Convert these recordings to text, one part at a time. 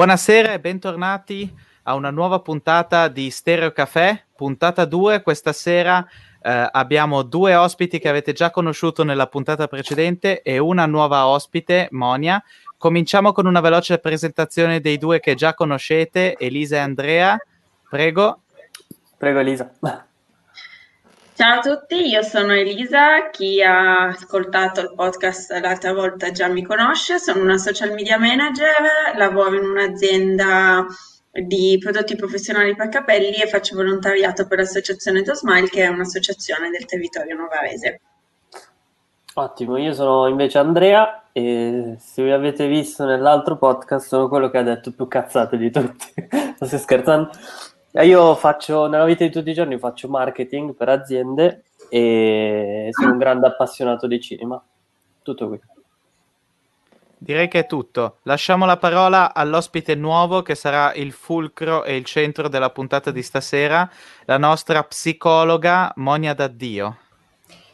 Buonasera e bentornati a una nuova puntata di Stereo Café, puntata 2. Questa sera eh, abbiamo due ospiti che avete già conosciuto nella puntata precedente e una nuova ospite, Monia. Cominciamo con una veloce presentazione dei due che già conoscete, Elisa e Andrea. Prego. Prego Elisa. Ciao a tutti, io sono Elisa, chi ha ascoltato il podcast l'altra volta già mi conosce, sono una social media manager, lavoro in un'azienda di prodotti professionali per capelli e faccio volontariato per l'associazione Tosmile che è un'associazione del territorio novarese. Ottimo, io sono invece Andrea e se vi avete visto nell'altro podcast sono quello che ha detto più cazzate di tutti, sto scherzando. Eh, io faccio, nella vita di tutti i giorni faccio marketing per aziende e sono un grande appassionato di cinema. Tutto qui. Direi che è tutto. Lasciamo la parola all'ospite nuovo che sarà il fulcro e il centro della puntata di stasera, la nostra psicologa Monia D'Addio.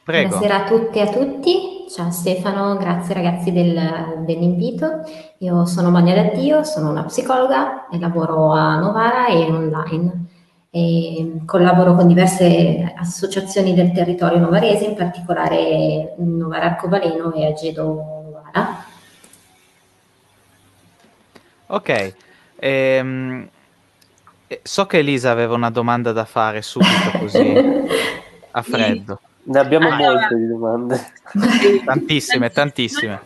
Prego. Buonasera a tutte e a tutti. Ciao Stefano, grazie ragazzi del, dell'invito. Io sono Monia D'Addio, sono una psicologa e lavoro a Novara e online. E collaboro con diverse associazioni del territorio novarese, in particolare Novara Arcobaleno e Agedo Novara. Ok, ehm, so che Elisa aveva una domanda da fare subito così, a freddo. Ne abbiamo allora, molte di domande. tantissime, tantissime.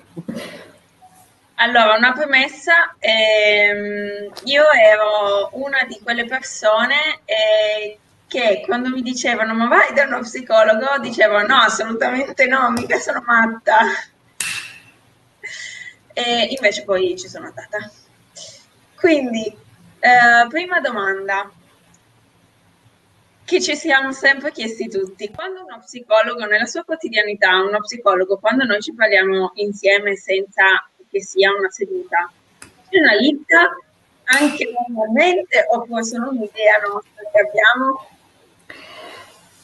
Allora, una premessa, ehm, io ero una di quelle persone eh, che quando mi dicevano ma vai da uno psicologo, dicevo no, assolutamente no, mica sono matta. E invece poi ci sono andata. Quindi, eh, prima domanda, che ci siamo sempre chiesti tutti. Quando uno psicologo, nella sua quotidianità, uno psicologo, quando noi ci parliamo insieme senza che sia una seduta, c'è una lista anche normalmente oppure solo un'idea nostra che abbiamo?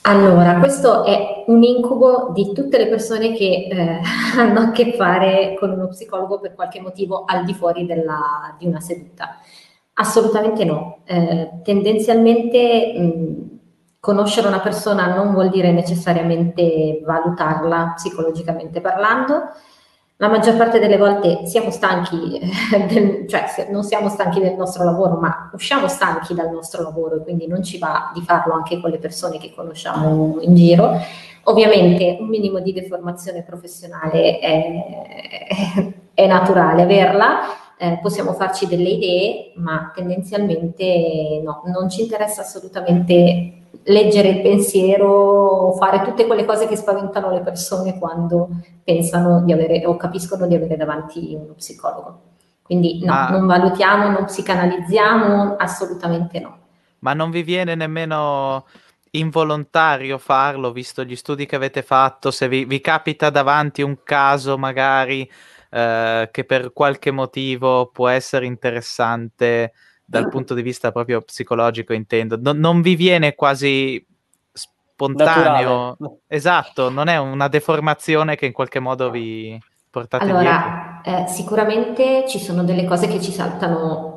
Allora, questo è un incubo di tutte le persone che eh, hanno a che fare con uno psicologo per qualche motivo al di fuori della, di una seduta. Assolutamente no. Eh, tendenzialmente mh, conoscere una persona non vuol dire necessariamente valutarla psicologicamente parlando. La maggior parte delle volte siamo stanchi, del, cioè non siamo stanchi del nostro lavoro, ma usciamo stanchi dal nostro lavoro e quindi non ci va di farlo anche con le persone che conosciamo in giro. Ovviamente un minimo di deformazione professionale è, è naturale averla, eh, possiamo farci delle idee, ma tendenzialmente no, non ci interessa assolutamente leggere il pensiero, fare tutte quelle cose che spaventano le persone quando pensano di avere o capiscono di avere davanti uno psicologo. Quindi no, ah. non valutiamo, non psicanalizziamo, assolutamente no. Ma non vi viene nemmeno involontario farlo, visto gli studi che avete fatto, se vi, vi capita davanti un caso magari eh, che per qualche motivo può essere interessante dal punto di vista proprio psicologico intendo, no, non vi viene quasi spontaneo, Naturale. esatto, non è una deformazione che in qualche modo vi portate allora, eh, sicuramente ci sono delle cose che ci saltano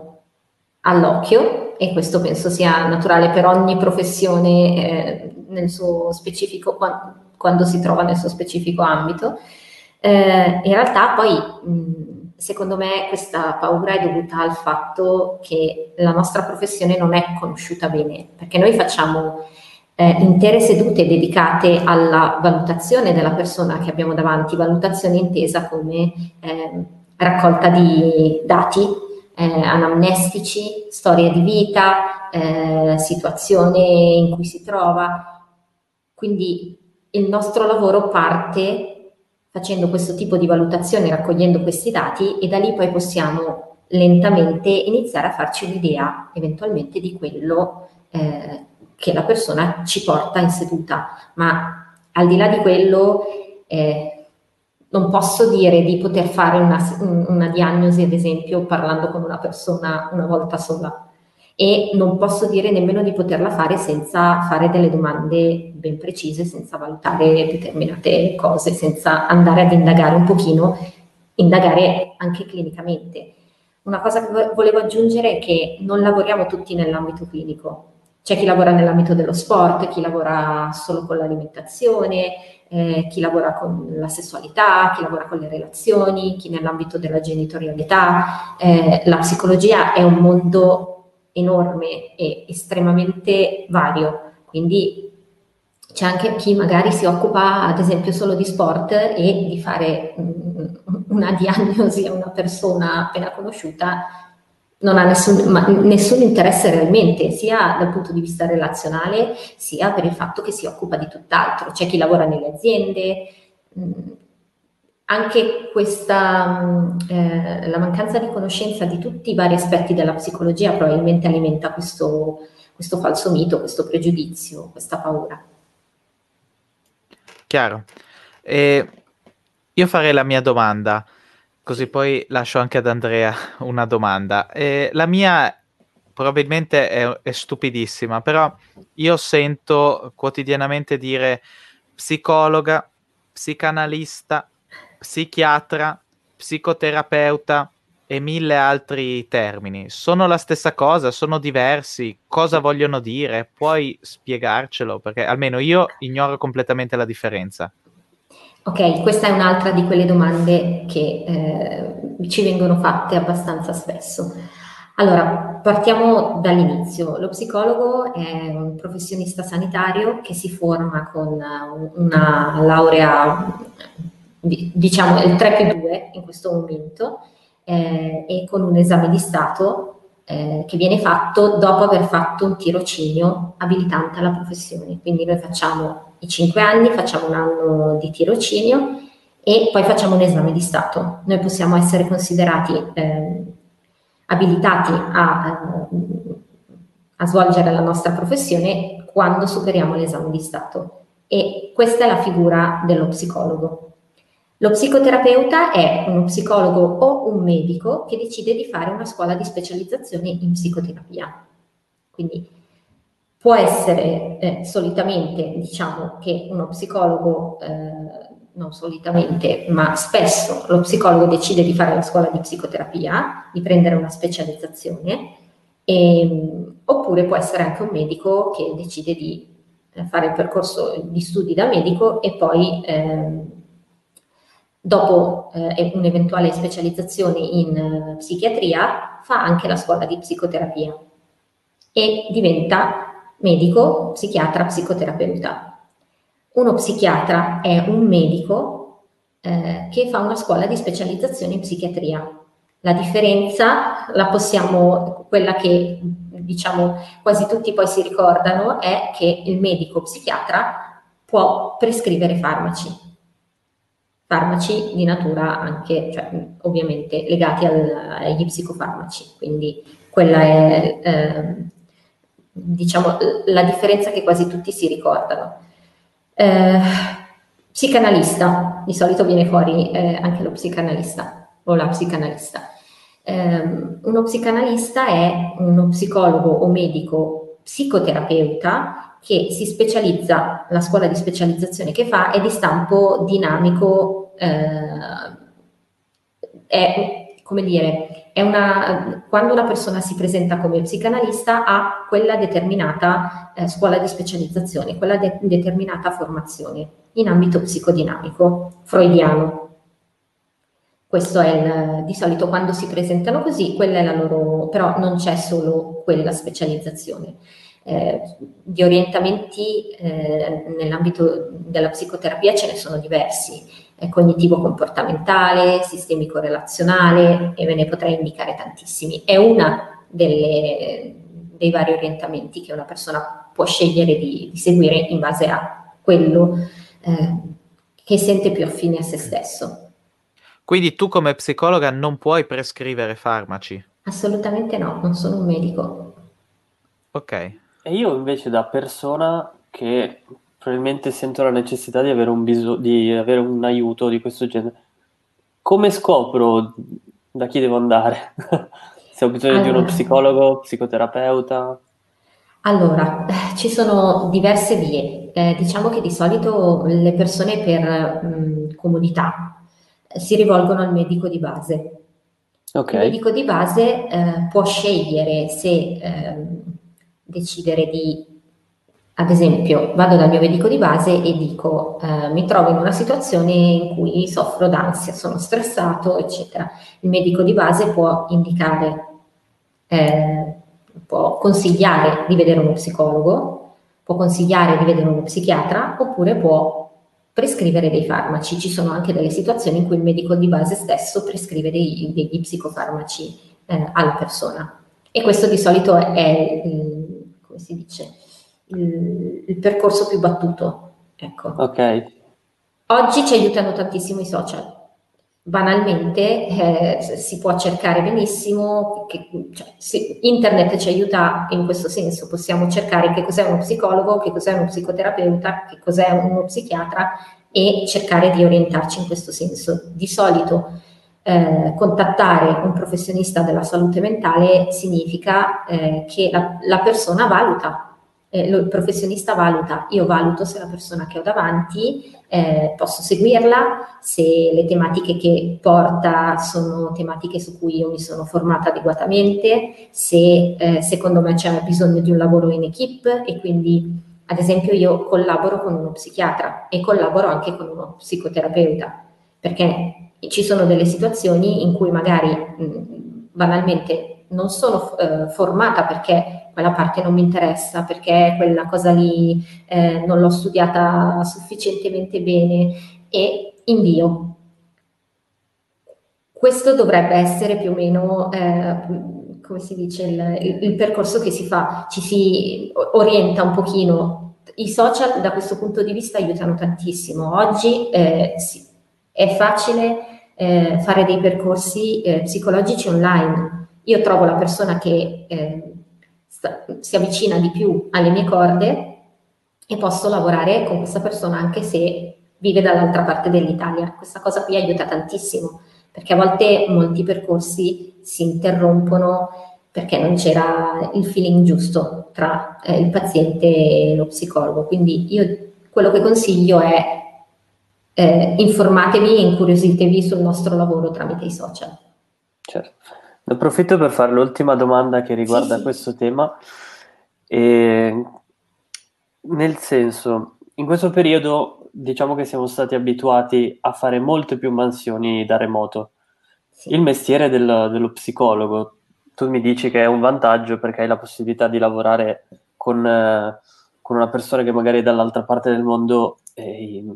all'occhio e questo penso sia naturale per ogni professione eh, nel suo specifico, quando, quando, si trova nel suo specifico ambito. Eh, in realtà poi mh, secondo me questa paura è dovuta al fatto che la nostra professione non è conosciuta bene, perché noi facciamo eh, intere sedute dedicate alla valutazione della persona che abbiamo davanti, valutazione intesa come eh, raccolta di dati eh, anamnestici, storia di vita, eh, situazione in cui si trova. Quindi il nostro lavoro parte facendo questo tipo di valutazione, raccogliendo questi dati e da lì poi possiamo lentamente iniziare a farci un'idea eventualmente di quello eh, che la persona ci porta in seduta. Ma al di là di quello eh, non posso dire di poter fare una, una diagnosi, ad esempio, parlando con una persona una volta sola e non posso dire nemmeno di poterla fare senza fare delle domande ben precise, senza valutare determinate cose, senza andare ad indagare un pochino, indagare anche clinicamente. Una cosa che volevo aggiungere è che non lavoriamo tutti nell'ambito clinico. C'è chi lavora nell'ambito dello sport, chi lavora solo con l'alimentazione, eh, chi lavora con la sessualità, chi lavora con le relazioni, chi nell'ambito della genitorialità. Eh, la psicologia è un mondo enorme e estremamente vario, quindi c'è anche chi magari si occupa ad esempio solo di sport e di fare una diagnosi a una persona appena conosciuta non ha nessun, nessun, interesse realmente, sia dal punto di vista relazionale, sia per il fatto che si occupa di tutt'altro. C'è chi lavora nelle aziende, anche questa, eh, la mancanza di conoscenza di tutti i vari aspetti della psicologia probabilmente alimenta questo, questo falso mito, questo pregiudizio, questa paura. Chiaro. E io farei la mia domanda, così poi lascio anche ad Andrea una domanda. E la mia probabilmente è, è stupidissima, però io sento quotidianamente dire psicologa, psicanalista, psichiatra, psicoterapeuta e mille altri termini. Sono la stessa cosa? Sono diversi? Cosa vogliono dire? Puoi spiegarcelo? Perché almeno io ignoro completamente la differenza. Ok, questa è un'altra di quelle domande che eh, ci vengono fatte abbastanza spesso. Allora, partiamo dall'inizio. Lo psicologo è un professionista sanitario che si forma con una laurea diciamo il 3 più 2 in questo momento eh, e con un esame di Stato eh, che viene fatto dopo aver fatto un tirocinio abilitante alla professione. Quindi noi facciamo i 5 anni, facciamo un anno di tirocinio e poi facciamo un esame di Stato. Noi possiamo essere considerati eh, abilitati a, a svolgere la nostra professione quando superiamo l'esame di Stato. E questa è la figura dello psicologo. Lo psicoterapeuta è uno psicologo o un medico che decide di fare una scuola di specializzazione in psicoterapia. Quindi può essere eh, solitamente, diciamo che uno psicologo, eh, non solitamente, ma spesso lo psicologo decide di fare la scuola di psicoterapia, di prendere una specializzazione, e, oppure può essere anche un medico che decide di eh, fare il percorso di studi da medico e poi eh, dopo eh, un'eventuale specializzazione in eh, psichiatria, fa anche la scuola di psicoterapia e diventa medico, psichiatra, psicoterapeuta. Uno psichiatra è un medico eh, che fa una scuola di specializzazione in psichiatria. La differenza, la possiamo, quella che diciamo quasi tutti poi si ricordano, è che il medico psichiatra può prescrivere farmaci farmaci di natura anche, cioè, ovviamente legati al, agli psicofarmaci, quindi quella è eh, diciamo la differenza che quasi tutti si ricordano. Eh, psicanalista, di solito viene fuori eh, anche lo psicanalista o la psicanalista. Um, uno psicanalista è uno psicologo o medico psicoterapeuta che si specializza, la scuola di specializzazione che fa è di stampo dinamico, eh, è come dire, è una, quando una persona si presenta come psicanalista ha quella determinata eh, scuola di specializzazione, quella de- determinata formazione in ambito psicodinamico, freudiano. Questo è il, di solito quando si presentano così, quella è la loro, però non c'è solo quella specializzazione eh, di orientamenti eh, nell'ambito della psicoterapia ce ne sono diversi, eh, cognitivo-comportamentale, sistemico-relazionale e ve ne potrei indicare tantissimi. È delle, dei vari orientamenti che una persona può scegliere di, di seguire in base a quello eh, che sente più affine a se stesso. Quindi tu come psicologa non puoi prescrivere farmaci? Assolutamente no, non sono un medico. Ok. E io invece da persona che probabilmente sento la necessità di avere un, biso- di avere un aiuto di questo genere, come scopro da chi devo andare? Se ho bisogno allora, di uno psicologo, psicoterapeuta? Allora, ci sono diverse vie. Eh, diciamo che di solito le persone per mh, comodità si rivolgono al medico di base Okay. Il medico di base eh, può scegliere se eh, decidere di, ad esempio, vado dal mio medico di base e dico eh, mi trovo in una situazione in cui soffro d'ansia, sono stressato, eccetera. Il medico di base può indicare, eh, può consigliare di vedere uno psicologo, può consigliare di vedere uno psichiatra oppure può prescrivere dei farmaci. Ci sono anche delle situazioni in cui il medico di base stesso prescrive dei, degli psicofarmaci eh, alla persona. E questo di solito è, il, come si dice, il, il percorso più battuto. Ecco. Ok. Oggi ci aiutano tantissimo i social banalmente eh, si può cercare benissimo, che, cioè, se, internet ci aiuta in questo senso, possiamo cercare che cos'è uno psicologo, che cos'è uno psicoterapeuta, che cos'è uno psichiatra e cercare di orientarci in questo senso. Di solito eh, contattare un professionista della salute mentale significa eh, che la, la persona valuta eh, il professionista valuta, io valuto se la persona che ho davanti eh, posso seguirla, se le tematiche che porta sono tematiche su cui io mi sono formata adeguatamente, se eh, secondo me c'è bisogno di un lavoro in equip e quindi ad esempio io collaboro con uno psichiatra e collaboro anche con uno psicoterapeuta perché ci sono delle situazioni in cui magari mh, banalmente non sono eh, formata perché quella parte non mi interessa perché quella cosa lì eh, non l'ho studiata sufficientemente bene e invio. Questo dovrebbe essere più o meno, eh, come si dice, il, il, percorso che si fa, ci si orienta un pochino. I social da questo punto di vista aiutano tantissimo. Oggi eh, sì, è facile eh, fare dei percorsi eh, psicologici online. Io trovo la persona che eh, si avvicina di più alle mie corde e posso lavorare con questa persona anche se vive dall'altra parte dell'Italia. Questa cosa qui aiuta tantissimo perché a volte molti percorsi si interrompono perché non c'era il feeling giusto tra eh, il paziente e lo psicologo. Quindi io quello che consiglio è eh, informatevi e incuriositevi sul nostro lavoro tramite i social. Certo. Ne approfitto per fare l'ultima domanda che riguarda sì, questo tema. E, nel senso, in questo periodo diciamo che siamo stati abituati a fare molte più mansioni da remoto. Sì. Il mestiere del, dello psicologo, tu mi dici che è un vantaggio perché hai la possibilità di lavorare con, eh, con una persona che magari è dall'altra parte del mondo in,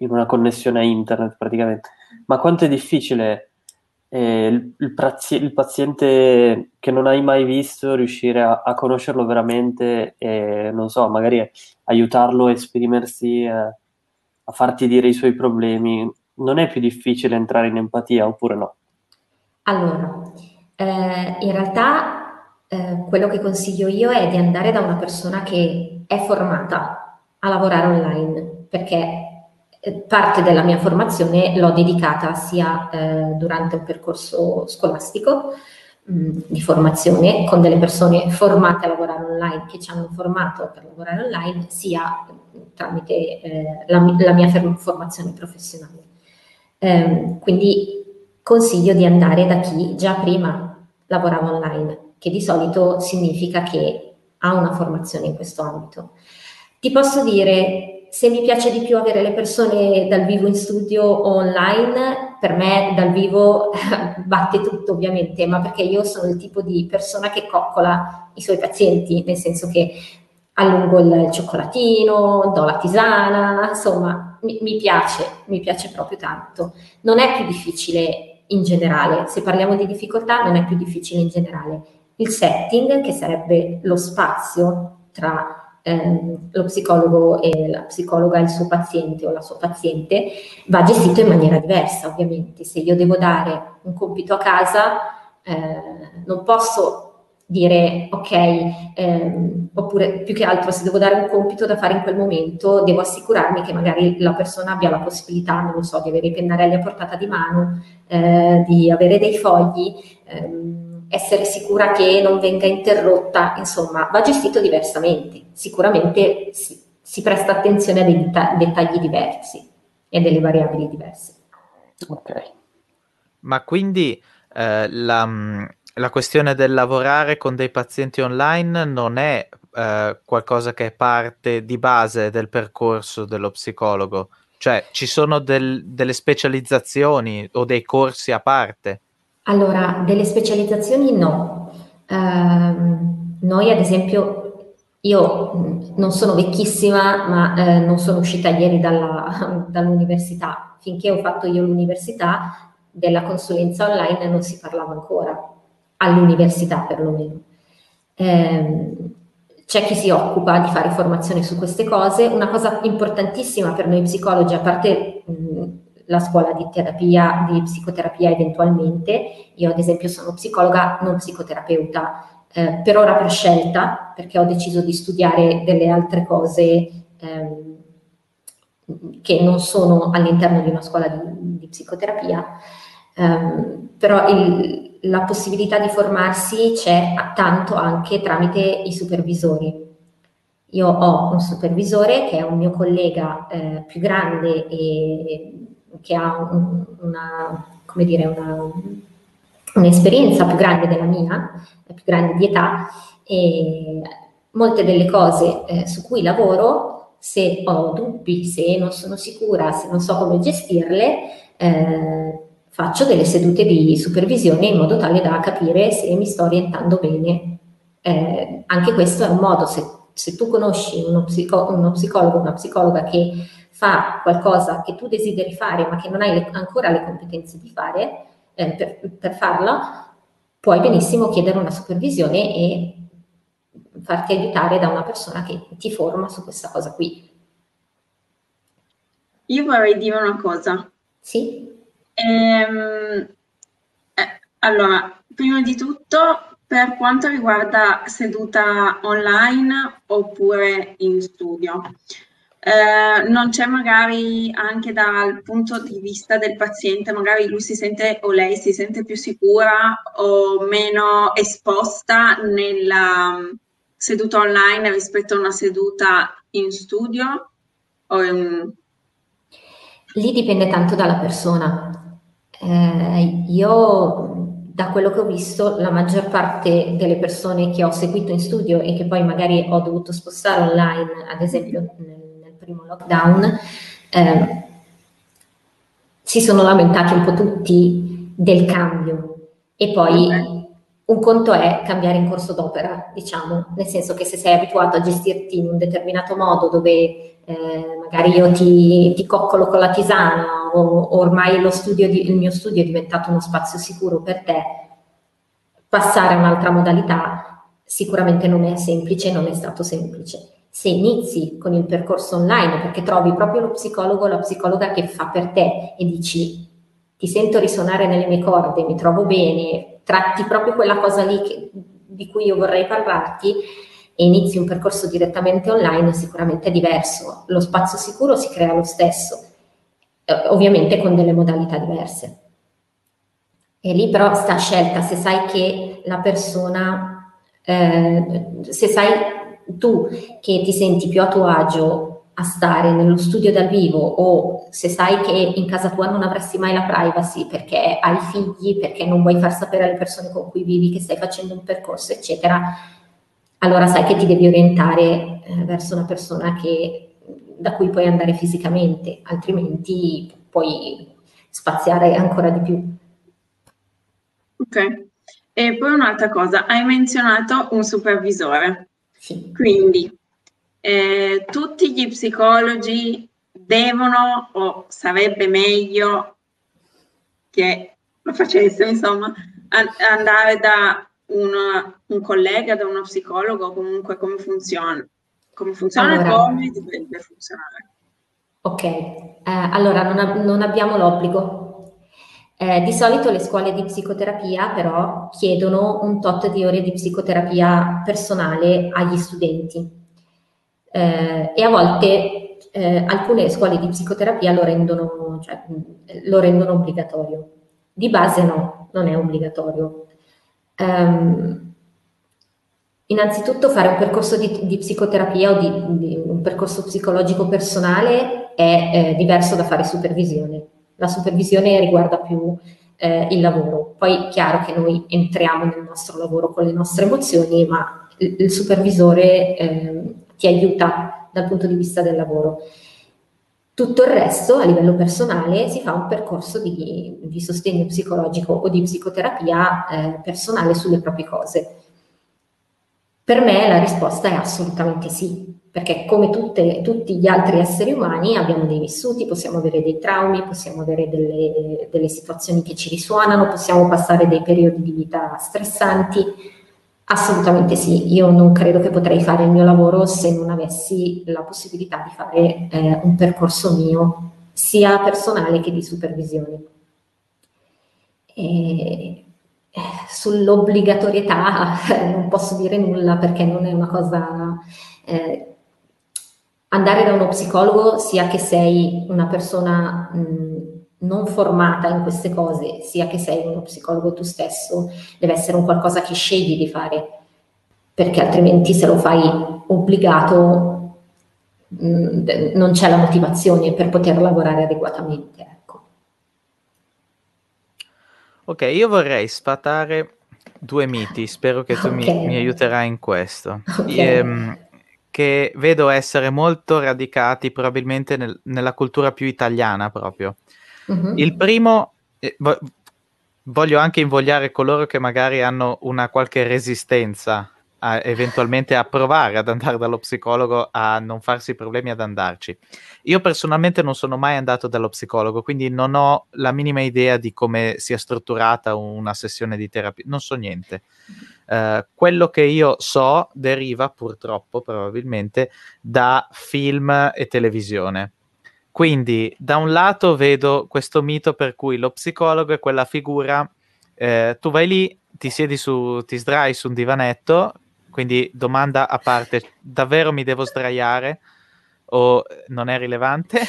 in una connessione a internet praticamente. Ma quanto è difficile eh, il, il, prazi- il, paziente che non hai mai visto riuscire a, a, conoscerlo veramente e non so, magari aiutarlo a esprimersi, eh, a farti dire i suoi problemi. Non è più difficile entrare in empatia oppure no? Allora, eh, in realtà eh, quello che consiglio io è di andare da una persona che è formata a lavorare online, perché parte della mia formazione l'ho dedicata sia eh, durante un percorso scolastico mm, di formazione con delle persone formate a lavorare online che ci hanno formato per lavorare online, sia tramite eh, la, la, mia formazione professionale. Eh, quindi consiglio di andare da chi già prima lavorava online, che di solito significa che ha una formazione in questo ambito. Ti posso dire se mi piace di più avere le persone dal vivo in studio o online, per me dal vivo batte tutto ovviamente, ma perché io sono il tipo di persona che coccola i suoi pazienti, nel senso che allungo il cioccolatino, do la tisana, insomma, mi, mi piace, mi piace proprio tanto. Non è più difficile in generale, se parliamo di difficoltà non è più difficile in generale. Il setting, che sarebbe lo spazio tra ehm, lo psicologo e la psicologa il suo paziente o la sua paziente va gestito in maniera diversa, ovviamente. Se io devo dare un compito a casa, eh, non posso dire ok, ehm, oppure più che altro se devo dare un compito da fare in quel momento, devo assicurarmi che magari la persona abbia la possibilità, non lo so, di avere i pennarelli a portata di mano, eh, di avere dei fogli. Ehm, essere sicura che non venga interrotta, insomma, va gestito diversamente. Sicuramente si, si presta attenzione a dei deta- dettagli diversi e delle variabili diverse. Ok. Ma quindi eh, la, la, questione del lavorare con dei pazienti online non è eh, qualcosa che è parte di base del percorso dello psicologo, cioè ci sono del, delle specializzazioni o dei corsi a parte? Allora, delle specializzazioni no. Uh, noi ad esempio, io non sono vecchissima, ma eh, non sono uscita ieri dalla, dall'università. Finché ho fatto io l'università, della consulenza online non si parlava ancora, all'università perlomeno. Eh, c'è chi si occupa di fare formazione su queste cose. Una cosa importantissima per noi psicologi, a parte la scuola di terapia, di psicoterapia eventualmente, io ad esempio sono psicologa, non psicoterapeuta, eh, per ora per scelta, perché ho deciso di studiare delle altre cose ehm, che non sono all'interno di una scuola di, di psicoterapia, um, però il, la possibilità di formarsi c'è tanto anche tramite i supervisori. Io ho un supervisore che è un mio collega eh, più grande e che ha un, una, come dire, una, un'esperienza più grande della mia, più grande di età, e molte delle cose eh, su cui lavoro, se ho dubbi, se non sono sicura, se non so come gestirle, eh, faccio delle sedute di supervisione in modo tale da capire se mi sto orientando bene. Eh, anche questo è un modo, se, se tu conosci uno, psico, uno, psicologo, una psicologa che fa qualcosa che tu desideri fare ma che non hai le, ancora le competenze di fare, eh, per, per farla, puoi benissimo chiedere una supervisione e farti aiutare da una persona che ti forma su questa cosa qui. Io vorrei dire una cosa. Sì. Ehm, eh, allora, prima di tutto, per quanto riguarda seduta online oppure in studio, eh, non c'è magari anche dal punto di vista del paziente, magari lui si sente o lei si sente più sicura o meno esposta nella mm, seduta online rispetto a una seduta in studio? In... Lì dipende tanto dalla persona. Eh, io, da quello che ho visto, la maggior parte delle persone che ho seguito in studio e che poi magari ho dovuto spostare online, ad esempio nel, primo lockdown, eh, si sono lamentati un po' tutti del cambio. E poi un conto è cambiare in corso d'opera, diciamo, nel senso che se sei abituato a gestirti in un determinato modo dove eh, magari io ti, ti, coccolo con la tisana o, ormai di, il mio studio è diventato uno spazio sicuro per te, passare a un'altra modalità sicuramente non è semplice, non è stato semplice. Se inizi con il percorso online perché trovi proprio lo psicologo o la psicologa che fa per te e dici ti sento risuonare nelle mie corde, mi trovo bene, tratti proprio quella cosa lì che, di cui io vorrei parlarti, e inizi un percorso direttamente online, sicuramente è diverso. Lo spazio sicuro si crea lo stesso, eh, ovviamente con delle modalità diverse. E lì però sta scelta, se sai che la persona, eh, se sai tu che ti senti più a tuo agio a stare nello studio dal vivo o se sai che in casa tua non avresti mai la privacy perché hai figli, perché non vuoi far sapere alle persone con cui vivi che stai facendo un percorso, eccetera, allora sai che ti devi orientare eh, verso una persona che, da cui puoi andare fisicamente, altrimenti puoi spaziare ancora di più. Ok. E poi un'altra cosa, hai menzionato un supervisore. Sì. Quindi eh, tutti gli psicologi devono o sarebbe meglio che lo facessero, insomma, andare da una, un collega, da uno psicologo, comunque come funziona? Come funziona allora, come dovrebbe funzionare? Ok, eh, allora non, non, abbiamo l'obbligo. Eh, di solito le scuole di psicoterapia però chiedono un tot di ore di psicoterapia personale agli studenti eh, e a volte eh, alcune scuole di psicoterapia lo rendono, cioè, lo rendono obbligatorio. Di base no, non è obbligatorio. Um, innanzitutto fare un percorso di, di psicoterapia o di, di, un percorso psicologico personale è eh, diverso da fare supervisione. La supervisione riguarda più eh, il lavoro. Poi è chiaro che noi entriamo nel nostro lavoro con le nostre emozioni, ma il, il supervisore eh, ti aiuta dal punto di vista del lavoro. Tutto il resto, a livello personale, si fa un percorso di, di sostegno psicologico o di psicoterapia eh, personale sulle proprie cose. Per me la risposta è assolutamente sì, perché come tutte, tutti gli altri esseri umani abbiamo dei vissuti, possiamo avere dei traumi, possiamo avere delle, delle situazioni che ci risuonano, possiamo passare dei periodi di vita stressanti, Assolutamente sì, io non credo che potrei fare il mio lavoro se non avessi la possibilità di fare eh, un percorso mio, sia personale che di supervisione. E, eh, sull'obbligatorietà non posso dire nulla perché non è una cosa... Eh, andare da uno psicologo, sia che sei una persona... Mh, non formata in queste cose, sia che sei uno psicologo tu stesso, deve essere un qualcosa che scegli di fare, perché altrimenti se lo fai obbligato mh, non c'è la motivazione per poter lavorare adeguatamente. Ecco. Ok, io vorrei sfatare due miti, spero che tu okay. mi, mi, aiuterai in questo. Okay. Ehm, che vedo essere molto radicati probabilmente nel, nella cultura più italiana proprio. Uh-huh. Il primo, eh, voglio anche invogliare coloro che magari hanno una qualche resistenza a, eventualmente a provare ad andare dallo psicologo a non farsi problemi ad andarci. Io personalmente non sono mai andato dallo psicologo, quindi non ho la minima idea di come sia strutturata una sessione di terapia, non so niente. Uh, quello che io so deriva purtroppo probabilmente da film e televisione quindi, da un lato vedo questo mito per cui lo psicologo è quella figura, eh, tu vai lì, ti siedi su, ti sdrai su un divanetto, quindi domanda a parte, davvero mi devo sdraiare o non è rilevante?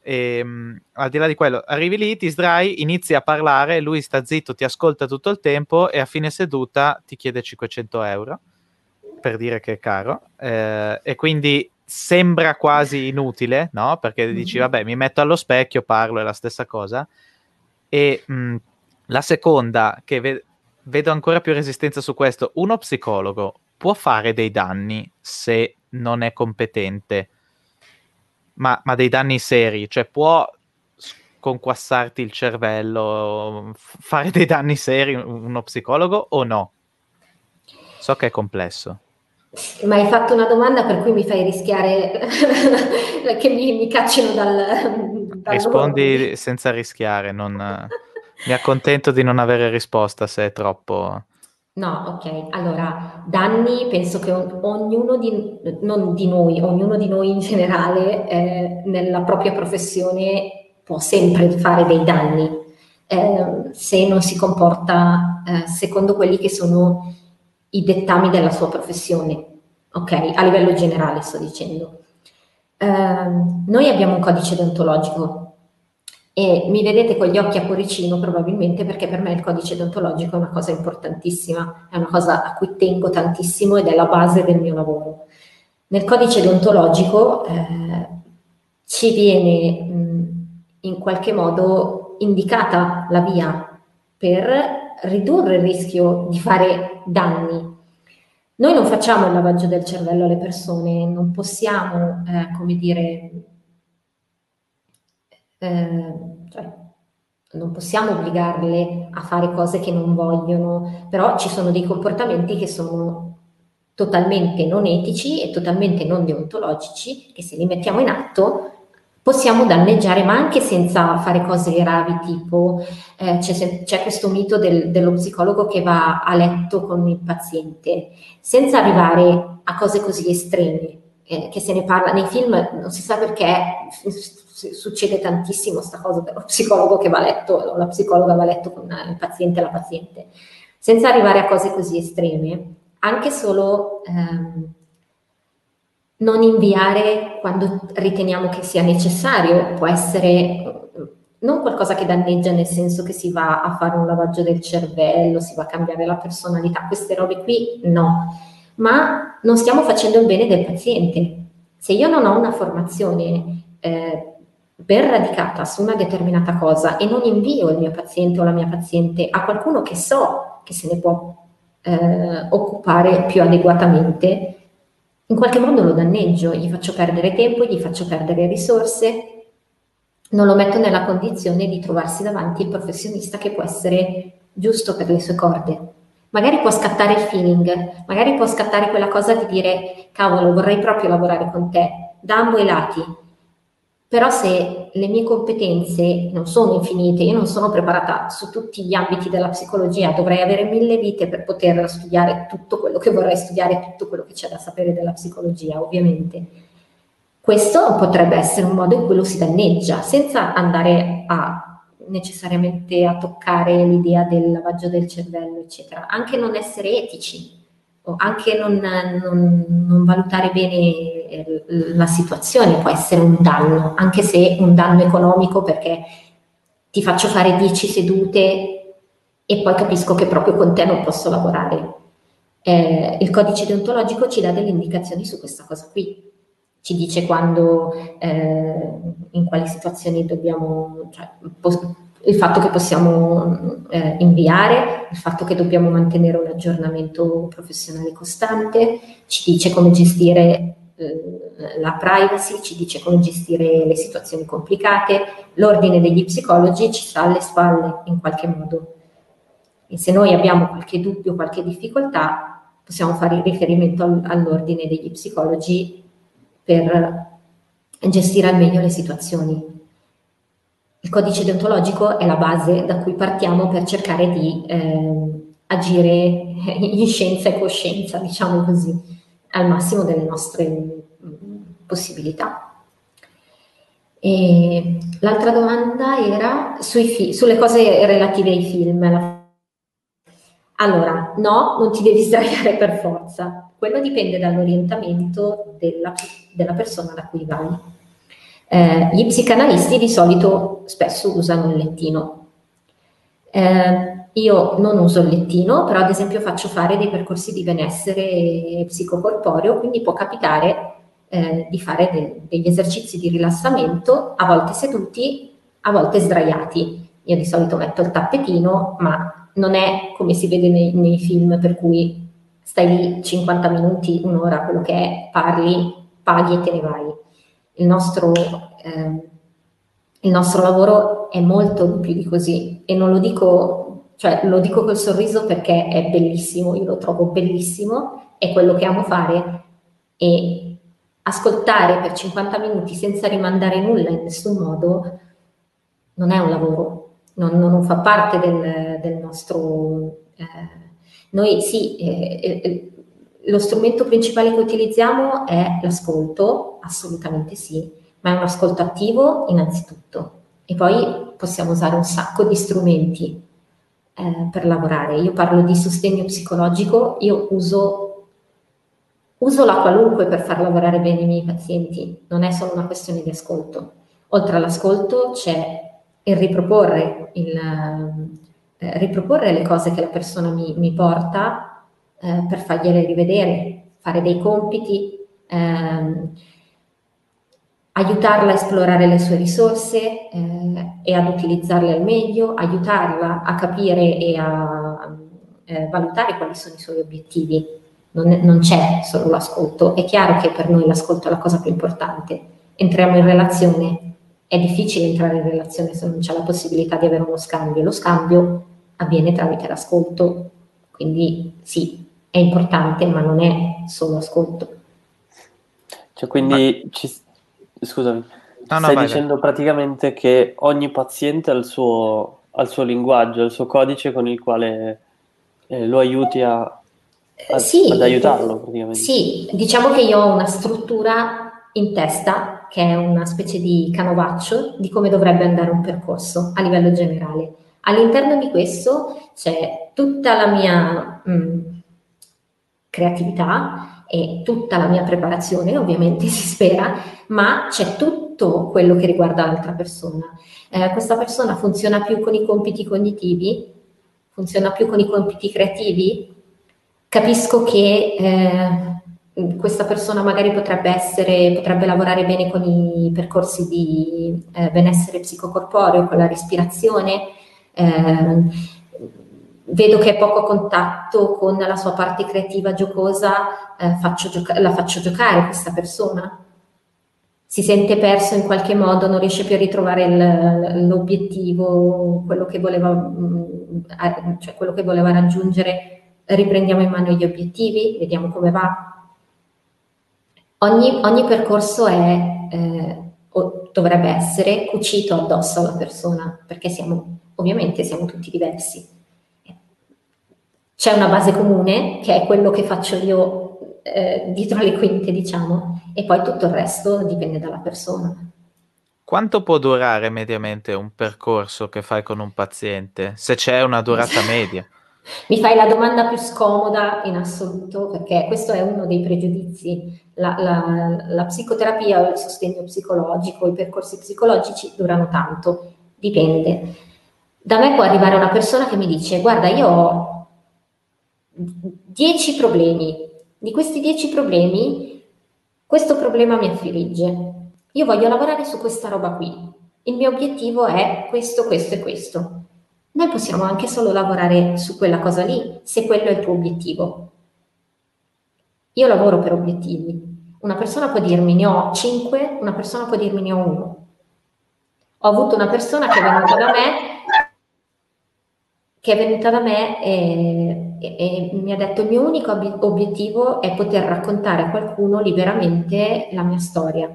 E, ehm, al di là di quello, arrivi lì, ti sdrai, inizi a parlare, lui sta zitto, ti ascolta tutto il tempo e a fine seduta ti chiede 500 euro per dire che è caro. Eh, e quindi sembra quasi inutile, no? Perché dici, mm-hmm. vabbè, mi metto allo specchio, parlo, è la stessa cosa. E mh, mm, la seconda, che ve- vedo ancora più resistenza su questo, uno psicologo può fare dei danni se non è competente, ma, ma dei danni seri, cioè può conquassarti il cervello, fare dei danni seri uno psicologo o no? So che è complesso. Ma hai fatto una domanda per cui mi fai rischiare che mi, mi caccino dal, dal Rispondi lavoro. senza rischiare, non, mi accontento di non avere risposta se è troppo... No, ok. Allora, danni penso che ognuno di, non di noi, ognuno di noi in generale eh, nella propria professione può sempre fare dei danni eh, se non si comporta eh, secondo quelli che sono i dettami della sua professione, ok? A livello generale sto dicendo. Eh, noi abbiamo un codice deontologico e mi vedete con gli occhi a cuoricino probabilmente perché per me il codice deontologico è una cosa importantissima, è una cosa a cui tengo tantissimo ed è la base del mio lavoro. Nel codice deontologico eh, ci viene mh, in qualche modo indicata la via per ridurre il rischio di fare danni. Noi non facciamo il lavaggio del cervello alle persone, non possiamo, eh, come dire, eh, cioè, non possiamo obbligarle a fare cose che non vogliono, però ci sono dei comportamenti che sono totalmente non etici e totalmente non deontologici, che se li mettiamo in atto possiamo danneggiare, ma anche senza fare cose gravi, tipo eh, c'è, c'è, questo mito del, dello psicologo che va a letto con il paziente, senza arrivare a cose così estreme, eh, che se ne parla nei film, non si sa perché succede tantissimo questa cosa dello psicologo che va letto, o la psicologa va letto con il paziente e la paziente, senza arrivare a cose così estreme, anche solo... Ehm, non inviare quando riteniamo che sia necessario, può essere non qualcosa che danneggia nel senso che si va a fare un lavaggio del cervello, si va a cambiare la personalità, queste robe qui no, ma non stiamo facendo il bene del paziente. Se io non ho una formazione eh, ben radicata su una determinata cosa e non invio il mio paziente o la mia paziente a qualcuno che so che se ne può eh, occupare più adeguatamente, in qualche modo lo danneggio, gli faccio perdere tempo, gli faccio perdere risorse, non lo metto nella condizione di trovarsi davanti il professionista che può essere giusto per le sue corde. Magari può scattare il feeling, magari può scattare quella cosa di dire cavolo, vorrei proprio lavorare con te, da ambo i lati, però se le mie competenze non sono infinite, io non sono preparata su tutti gli ambiti della psicologia, dovrei avere mille vite per poter studiare tutto quello che vorrei studiare, tutto quello che c'è da sapere della psicologia, ovviamente. Questo potrebbe essere un modo in cui lo si danneggia, senza andare a necessariamente a toccare l'idea del lavaggio del cervello, eccetera. Anche non essere etici, o anche non, non, non valutare bene la situazione può essere un danno, anche se un danno economico perché ti faccio fare 10 sedute e poi capisco che proprio con te non posso lavorare. Eh, il codice deontologico ci dà delle indicazioni su questa cosa qui. Ci dice quando, eh, in quali situazioni dobbiamo, cioè, pos- il fatto che possiamo eh, inviare, il fatto che dobbiamo mantenere un aggiornamento professionale costante, ci dice come gestire eh, la privacy, ci dice come gestire le situazioni complicate, l'ordine degli psicologi ci sta alle spalle in qualche modo. E se noi abbiamo qualche dubbio, qualche difficoltà, possiamo fare riferimento all'ordine degli psicologi per gestire al meglio le situazioni. Il codice deontologico è la base da cui partiamo per cercare di eh, agire in scienza e coscienza, diciamo così al massimo delle nostre mm, possibilità. E l'altra domanda era fi- sulle cose relative ai film. Allora, no, non ti devi sdraiare per forza, quello dipende dall'orientamento della, della persona da cui vai. Eh, gli psicanalisti di solito spesso usano il lettino. Eh, io non uso il lettino, però ad esempio faccio fare dei percorsi di benessere psicocorporeo, quindi può capitare eh, di fare de- degli esercizi di rilassamento, a volte seduti, a volte sdraiati. Io di solito metto il tappetino, ma non è come si vede nei, nei film per cui stai lì 50 minuti, un'ora, quello che è, parli, paghi e te ne vai. Il nostro, eh, il nostro lavoro è molto più di così e non lo dico cioè lo dico col sorriso perché è bellissimo, io lo trovo bellissimo, è quello che amo fare. E ascoltare per 50 minuti senza rimandare nulla in nessun modo non è un lavoro, non, non fa parte del, del nostro... Eh, noi sì, eh, eh, lo strumento principale che utilizziamo è l'ascolto, assolutamente sì, ma è un ascolto attivo innanzitutto. E poi possiamo usare un sacco di strumenti eh, per lavorare. Io parlo di sostegno psicologico, io uso, uso la qualunque per far lavorare bene i miei pazienti, non è solo una questione di ascolto. Oltre all'ascolto c'è il riproporre, il, eh, riproporre le cose che la persona mi, mi porta eh, per fargliele rivedere, fare dei compiti. Ehm, aiutarla a esplorare le sue risorse eh, e ad utilizzarle al meglio, aiutarla a capire e a eh, valutare quali sono i suoi obiettivi. Non, non, c'è solo l'ascolto, è chiaro che per noi l'ascolto è la cosa più importante. Entriamo in relazione, è difficile entrare in relazione se non c'è la possibilità di avere uno scambio. Lo scambio avviene tramite l'ascolto, quindi sì, è importante, ma non è solo ascolto. Cioè, quindi ma... ci, Scusami, no, no, stai vai, dicendo vai. praticamente che ogni paziente ha il, suo, ha il suo linguaggio, il suo codice con il quale eh, lo aiuti a, a, sì, ad aiutarlo praticamente. Sì, diciamo che io ho una struttura in testa che è una specie di canovaccio di come dovrebbe andare un percorso a livello generale. All'interno di questo c'è tutta la mia mh, mm, creatività, e tutta la mia preparazione, ovviamente si spera, ma c'è tutto quello che riguarda l'altra persona. Eh, questa persona funziona più con i compiti cognitivi, funziona più con i compiti creativi, capisco che eh, questa persona magari potrebbe essere, potrebbe lavorare bene con i percorsi di eh, benessere psicocorporeo, con la respirazione. Eh, vedo che è poco contatto con la sua parte creativa giocosa, eh, faccio gioca- la faccio giocare questa persona. Si sente perso in qualche modo, non riesce più a ritrovare il, l'obiettivo, quello che, voleva, mm, cioè quello che voleva raggiungere. Riprendiamo in mano gli obiettivi, vediamo come va. Ogni, ogni percorso è, eh, o dovrebbe essere, cucito addosso alla persona, perché siamo, ovviamente siamo tutti diversi c'è una base comune che è quello che faccio io eh, dietro le quinte, diciamo, e poi tutto il resto dipende dalla persona. Quanto può durare mediamente un percorso che fai con un paziente, se c'è una durata media? Mi fai la domanda più scomoda in assoluto, perché questo è uno dei pregiudizi. La, la, la psicoterapia o il sostegno psicologico, i percorsi psicologici durano tanto, dipende. Da me può arrivare una persona che mi dice, guarda, io ho 10 problemi. Di questi 10 problemi, questo problema mi affligge. Io voglio lavorare su questa roba qui. Il mio obiettivo è questo, questo e questo. Noi possiamo anche solo lavorare su quella cosa lì, se quello è il tuo obiettivo. Io lavoro per obiettivi. Una persona può dirmi ne ho 5, una persona può dirmi ne ho uno. Ho avuto una persona che è venuta da me che è venuta da me e, e, e, mi ha detto il mio unico ob- obiettivo è poter raccontare a qualcuno liberamente la mia storia.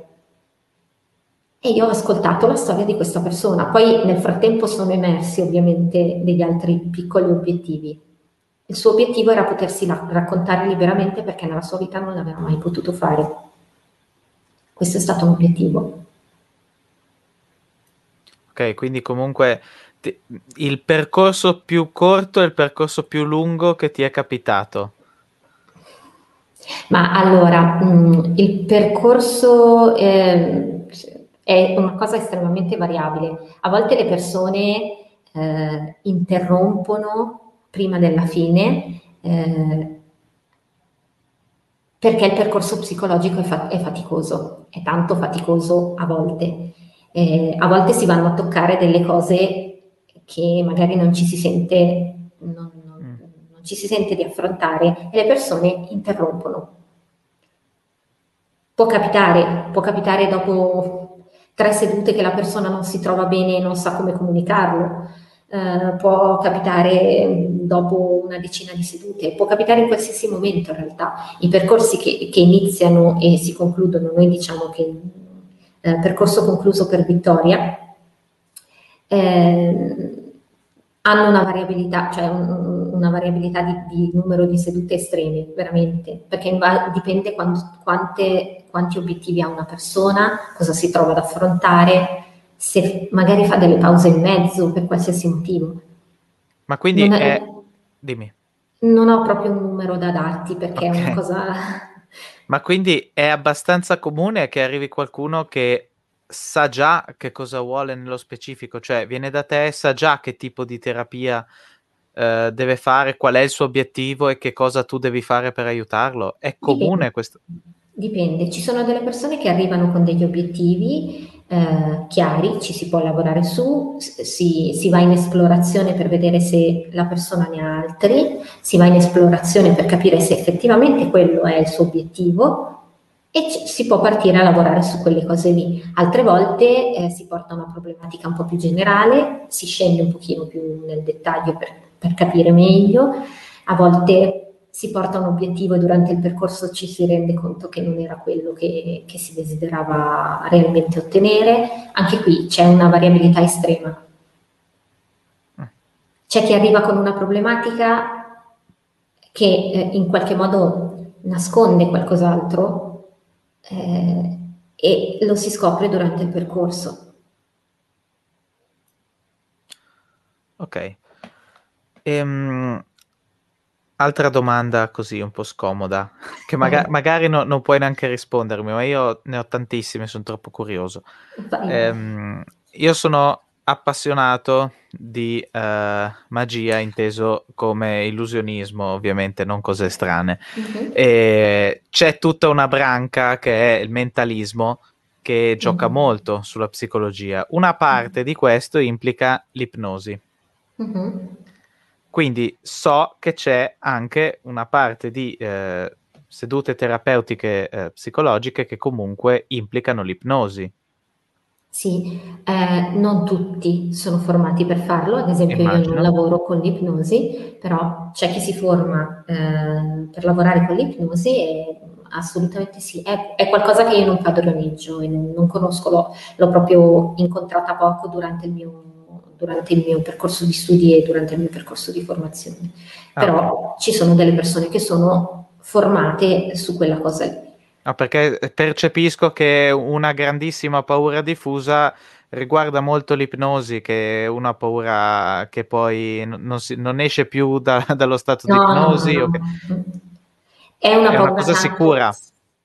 E io ho ascoltato la storia di questa persona. Poi nel frattempo sono emersi ovviamente degli altri piccoli obiettivi. Il suo obiettivo era potersi la- raccontare liberamente perché nella sua vita non l'aveva mai potuto fare. Questo è stato un obiettivo. Ok, quindi comunque il percorso più corto e il percorso più lungo che ti è capitato? Ma allora, mh, mm, il percorso eh, è una cosa estremamente variabile. A volte le persone eh, interrompono prima della fine eh, perché il percorso psicologico è, fa- è, faticoso, è tanto faticoso a volte. Eh, a volte si vanno a toccare delle cose che magari non ci si sente, non, non, mm. non ci si sente di affrontare e le persone interrompono. Può capitare, può capitare dopo tre sedute che la persona non si trova bene e non sa come comunicarlo, uh, può capitare dopo una decina di sedute, può capitare in qualsiasi momento in realtà. I percorsi che, che iniziano e si concludono, noi diciamo che uh, percorso concluso per vittoria, eh, hanno una variabilità, cioè un, una variabilità di, di, numero di sedute estreme, veramente, perché dipende quando, quante, quanti obiettivi ha una persona, cosa si trova ad affrontare, se magari fa delle pause in mezzo per qualsiasi motivo. Ma quindi non è... è... Dimmi. Non ho proprio un numero da darti perché okay. è una cosa... Ma quindi è abbastanza comune che arrivi qualcuno che sa già che cosa vuole nello specifico, cioè viene da te, sa già che tipo di terapia eh, deve fare, qual è il suo obiettivo e che cosa tu devi fare per aiutarlo. È comune Dipende. questo? Dipende, ci sono delle persone che arrivano con degli obiettivi eh, chiari, ci si può lavorare su, si, si, va in esplorazione per vedere se la persona ne ha altri, si va in esplorazione per capire se effettivamente quello è il suo obiettivo e ci, si può partire a lavorare su quelle cose lì. Altre volte eh, si porta una problematica un po' più generale, si scende un pochino più nel dettaglio per, per capire meglio, a volte si porta un obiettivo e durante il percorso ci si rende conto che non era quello che, che si desiderava realmente ottenere. Anche qui c'è una variabilità estrema. C'è chi arriva con una problematica che eh, in qualche modo nasconde qualcos'altro eh, e lo si scopre durante il percorso. Ok. Ehm, altra domanda così un po' scomoda, che maga- magari no, non puoi neanche rispondermi, ma io ne ho tantissime, sono troppo curioso. Ehm, io sono appassionato di uh, magia, inteso come illusionismo, ovviamente, non cose strane. Mm-hmm. E c'è tutta una branca che è il mentalismo che gioca mm-hmm. molto sulla psicologia. Una parte mm-hmm. di questo implica l'ipnosi. Mm-hmm. Quindi so che c'è anche una parte di eh, sedute terapeutiche eh, psicologiche che comunque implicano l'ipnosi. Sì, eh, non tutti sono formati per farlo, ad esempio Immagino. io non lavoro con l'ipnosi, però c'è chi si forma eh, per lavorare con l'ipnosi e assolutamente sì, è, è, qualcosa che io non padroneggio e non, conosco, l'ho, l'ho, proprio incontrata poco durante il, mio, durante il mio percorso di studi e durante il mio percorso di formazione, ah. però ci sono delle persone che sono formate su quella cosa lì. No, perché percepisco che una grandissima paura diffusa riguarda molto l'ipnosi, che è una paura che poi non, si, non esce più da, dallo stato no, di ipnosi. No, no, che... È una, è una cosa sicura.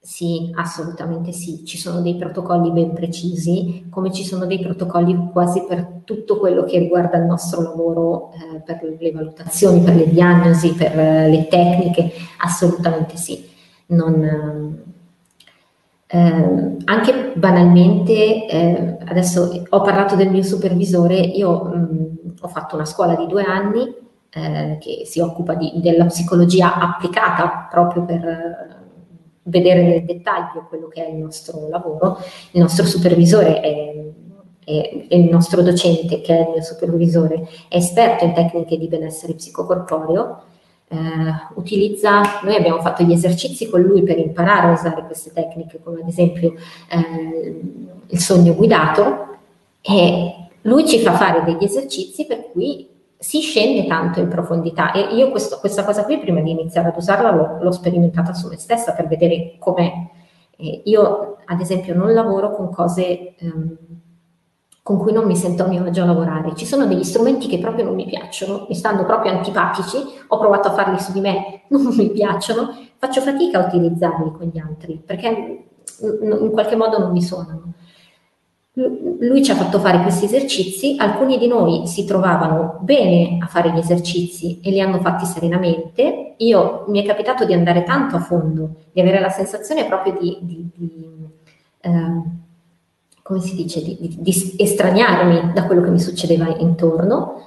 Sì, assolutamente sì. Ci sono dei protocolli ben precisi, come ci sono dei protocolli quasi per tutto quello che riguarda il nostro lavoro, eh, per le valutazioni, per le diagnosi, per le tecniche, assolutamente sì. Non, eh, anche banalmente, eh, adesso ho parlato del mio supervisore, io mh, ho fatto una scuola di due anni eh, che si occupa di, della psicologia applicata proprio per eh, vedere nel dettaglio quello che è il nostro lavoro. Il nostro supervisore è, è, è il nostro docente, che è il mio supervisore, è esperto in tecniche di benessere psicocorporeo utilizza, noi abbiamo fatto gli esercizi con lui per imparare a usare queste tecniche, come ad esempio eh, il sogno guidato, e lui ci fa fare degli esercizi per cui si scende tanto in profondità e io questo, questa cosa qui prima di iniziare ad usarla l'ho, l'ho sperimentata su me stessa per vedere com'è. Eh, io ad esempio non lavoro con cose... Um, con cui non mi sento a mio agio a lavorare. Ci sono degli strumenti che proprio non mi piacciono, mi stanno proprio antipatici, ho provato a farli su di me, non mi piacciono, faccio fatica a utilizzarli con gli altri perché in qualche modo non mi suonano. Lui ci ha fatto fare questi esercizi, alcuni di noi si trovavano bene a fare gli esercizi e li hanno fatti serenamente. Io mi è capitato di andare tanto a fondo, di avere la sensazione proprio di, di, di eh, come si dice, di, di, di estraniarmi da quello che mi succedeva intorno.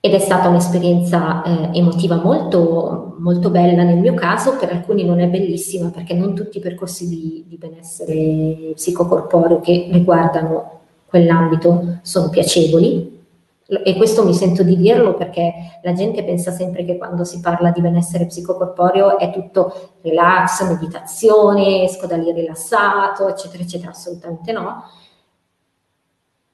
Ed è stata un'esperienza eh, emotiva molto, molto bella nel mio caso, per alcuni non è bellissima perché non tutti i percorsi di, di benessere psicocorporeo che riguardano quell'ambito sono piacevoli, e questo mi sento di dirlo perché la gente pensa sempre che quando si parla di benessere psicocorporeo è tutto relax, meditazione, esco da lì rilassato, eccetera, eccetera, assolutamente no.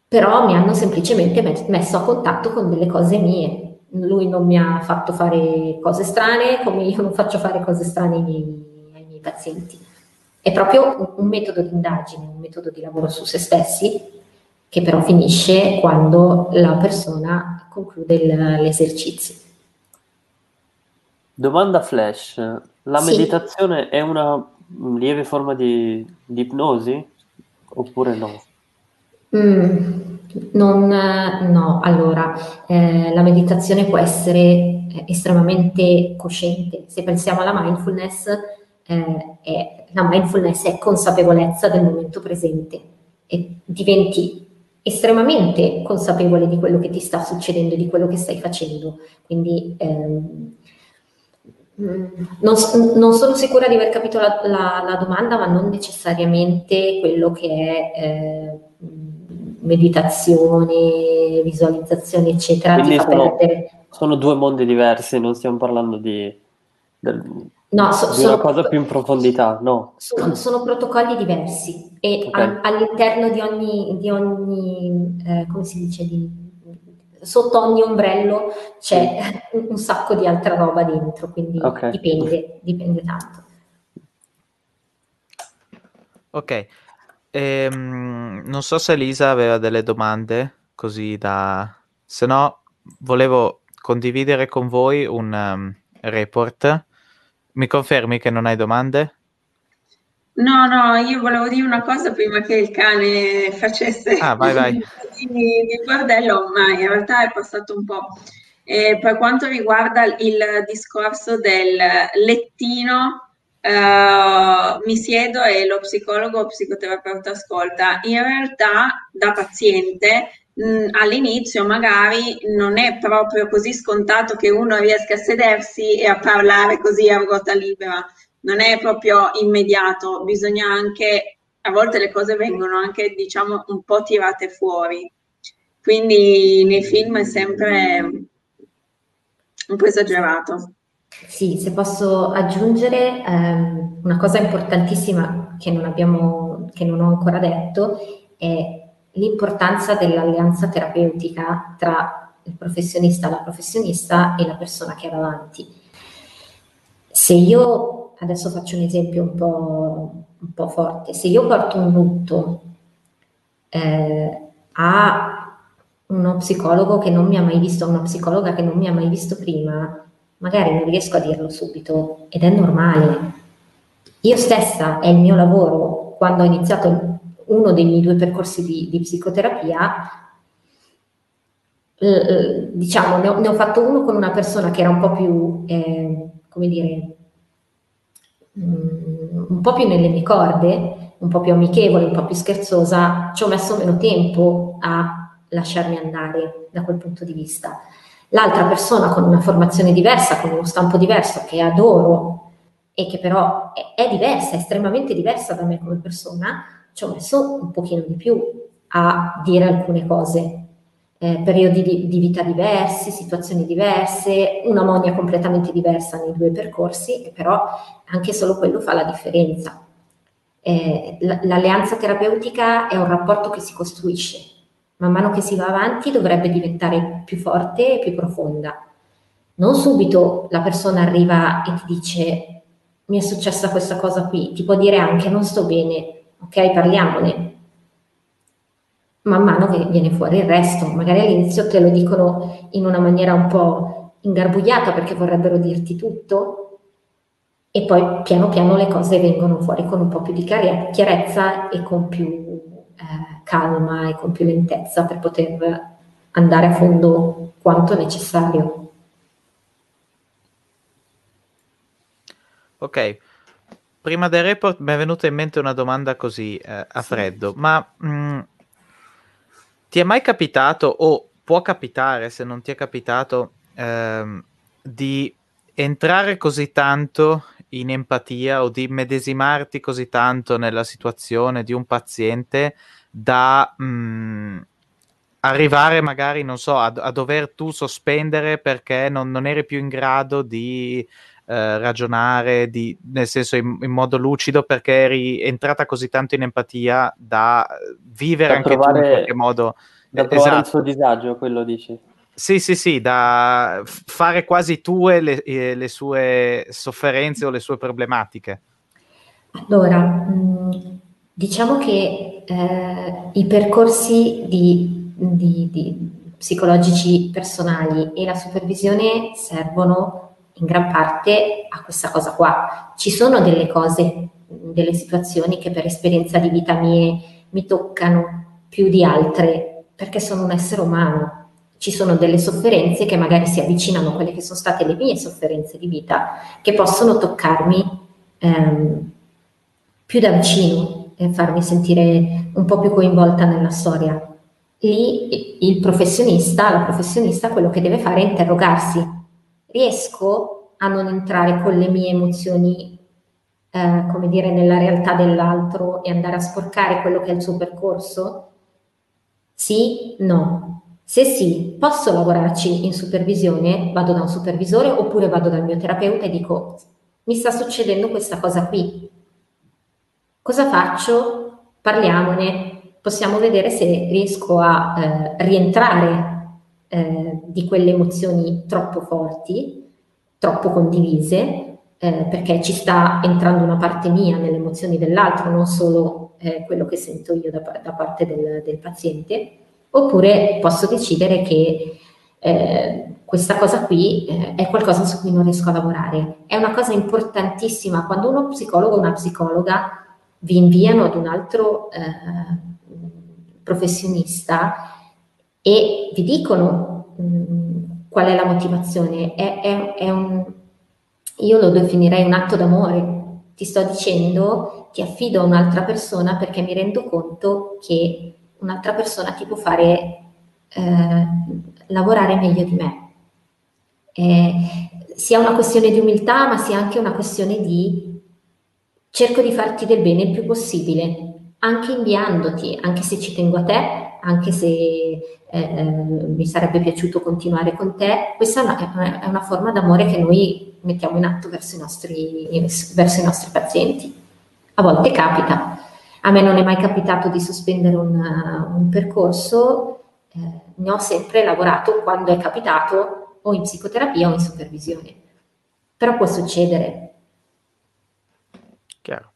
Però mi hanno semplicemente messo a contatto con delle cose mie. Lui non mi ha fatto fare cose strane, come io non faccio fare cose strane ai miei, ai miei pazienti. È proprio un, un metodo di indagine, un metodo di lavoro su se stessi che però finisce quando la persona conclude il, l'esercizio. Domanda flash, la sì. meditazione è una lieve forma di, di ipnosi oppure no? Mm, non, no, allora, eh, la meditazione può essere eh, estremamente cosciente. Se pensiamo alla mindfulness, eh, è, la mindfulness è consapevolezza del momento presente e diventi estremamente consapevole di quello che ti sta succedendo, di quello che stai facendo. Quindi ehm, mm, non, non, sono sicura di aver capito la, la, la, domanda, ma non necessariamente quello che è eh, meditazione, visualizzazione, eccetera. Quindi sono, sono, due mondi diversi, non stiamo parlando di, del, No, so, di una cosa più in profondità, no? Sono, sono protocolli diversi e okay. a, all'interno di ogni, di ogni eh, come si dice, di, sotto ogni ombrello c'è un, un, sacco di altra roba dentro, quindi okay. dipende, dipende tanto. Ok, ehm, non so se Elisa aveva delle domande così da... Se no, volevo condividere con voi un um, report mi confermi che non hai domande? No, no, io volevo dire una cosa prima che il cane facesse... Ah, vai, vai. di, di bordello, ma in realtà è passato un po'. E per quanto riguarda il discorso del lettino, Uh, mi siedo e lo psicologo o psicoterapeuta ascolta. In realtà, da paziente, mh, all'inizio magari non è proprio così scontato che uno riesca a sedersi e a parlare così a ruota libera. Non è proprio immediato, bisogna anche, a volte le cose vengono anche, diciamo, un po' tirate fuori. Quindi nei film è sempre un po' esagerato. Sì, se posso aggiungere ehm, una cosa importantissima che non, abbiamo, che non ho ancora detto è l'importanza dell'alleanza terapeutica tra il professionista, la professionista e la persona che ha davanti. Se io, adesso faccio un esempio un po', un po forte, se io porto un lutto eh, a uno psicologo che non mi ha mai visto, una psicologa che non mi ha mai visto prima, magari non riesco a dirlo subito ed è normale. Io stessa è il mio lavoro, quando ho iniziato uno dei miei due percorsi di, di psicoterapia, eh, diciamo, ne ho, ne ho, fatto uno con una persona che era un po' più, eh, come dire, um, un po' più nelle mie corde, un po' più amichevole, un po' più scherzosa, ci ho messo meno tempo a lasciarmi andare da quel punto di vista. L'altra persona con una formazione diversa, con uno stampo diverso, che adoro e che però è, è diversa, è estremamente diversa da me come persona, ci ho messo un pochino di più a dire alcune cose. Eh, periodi di, di, vita diversi, situazioni diverse, una monia completamente diversa nei due percorsi, però anche solo quello fa la differenza. Eh, l'alleanza terapeutica è un rapporto che si costruisce, man mano che si va avanti dovrebbe diventare più forte e più profonda. Non subito la persona arriva e ti dice mi è successa questa cosa qui, ti può dire anche non sto bene, ok, parliamone. Man mano che viene fuori il resto, magari all'inizio te lo dicono in una maniera un po' ingarbugliata perché vorrebbero dirti tutto e poi piano piano le cose vengono fuori con un po' più di chiarezza e con più eh, calma e con più lentezza per poter andare a fondo quanto necessario. Ok, prima del report mi è venuta in mente una domanda così eh, a freddo, ma mh, mm, ti è mai capitato o può capitare se non ti è capitato ehm, di entrare così tanto in empatia o di medesimarti così tanto nella situazione di un paziente da mh, mm, arrivare magari, non so, a, a, dover tu sospendere perché non, non eri più in grado di eh, ragionare, di, nel senso in, in, modo lucido perché eri entrata così tanto in empatia da vivere da anche provare, tu in qualche modo. Da provare esatto. il suo disagio, quello dici. Sì, sì, sì, da fare quasi tue le, eh, le sue sofferenze o le sue problematiche. Allora, mm, diciamo che eh, i percorsi di, di, di psicologici personali e la supervisione servono in gran parte a questa cosa qua. Ci sono delle cose, delle situazioni che per esperienza di vita mie mi toccano più di altre perché sono un essere umano ci sono delle sofferenze che magari si avvicinano a quelle che sono state le mie sofferenze di vita, che possono toccarmi ehm, più da vicino e farmi sentire un po' più coinvolta nella storia. Lì il professionista, la professionista, quello che deve fare è interrogarsi. Riesco a non entrare con le mie emozioni, eh, come dire, nella realtà dell'altro e andare a sporcare quello che è il suo percorso? Sì? No se sì, posso lavorarci in supervisione, vado da un supervisore oppure vado dal mio terapeuta e dico mi sta succedendo questa cosa qui. Cosa faccio? Parliamone, possiamo vedere se riesco a eh, rientrare eh, di quelle emozioni troppo forti, troppo condivise, eh, perché ci sta entrando una parte mia nelle emozioni dell'altro, non solo eh, quello che sento io da, da parte del, del paziente oppure posso decidere che eh, questa cosa qui eh, è qualcosa su cui non riesco a lavorare. È una cosa importantissima quando uno psicologo o una psicologa vi inviano ad un altro eh, professionista, e vi dicono mm, qual è la motivazione. È, è, è un, io lo definirei un atto d'amore. Ti sto dicendo, ti affido a un'altra persona perché mi rendo conto che un'altra persona ti può fare eh, lavorare meglio di me. Eh, sia una questione di umiltà, ma sia anche una questione di cerco di farti del bene il più possibile, anche inviandoti, anche se ci tengo a te, anche se eh, mi sarebbe piaciuto continuare con te. Questa è una, è una, forma d'amore che noi mettiamo in atto verso i nostri, verso i nostri pazienti. A volte capita. A me non è mai capitato di sospendere un, un percorso, eh, ne ho sempre lavorato quando è capitato o in psicoterapia o in supervisione. Però può succedere. Chiaro.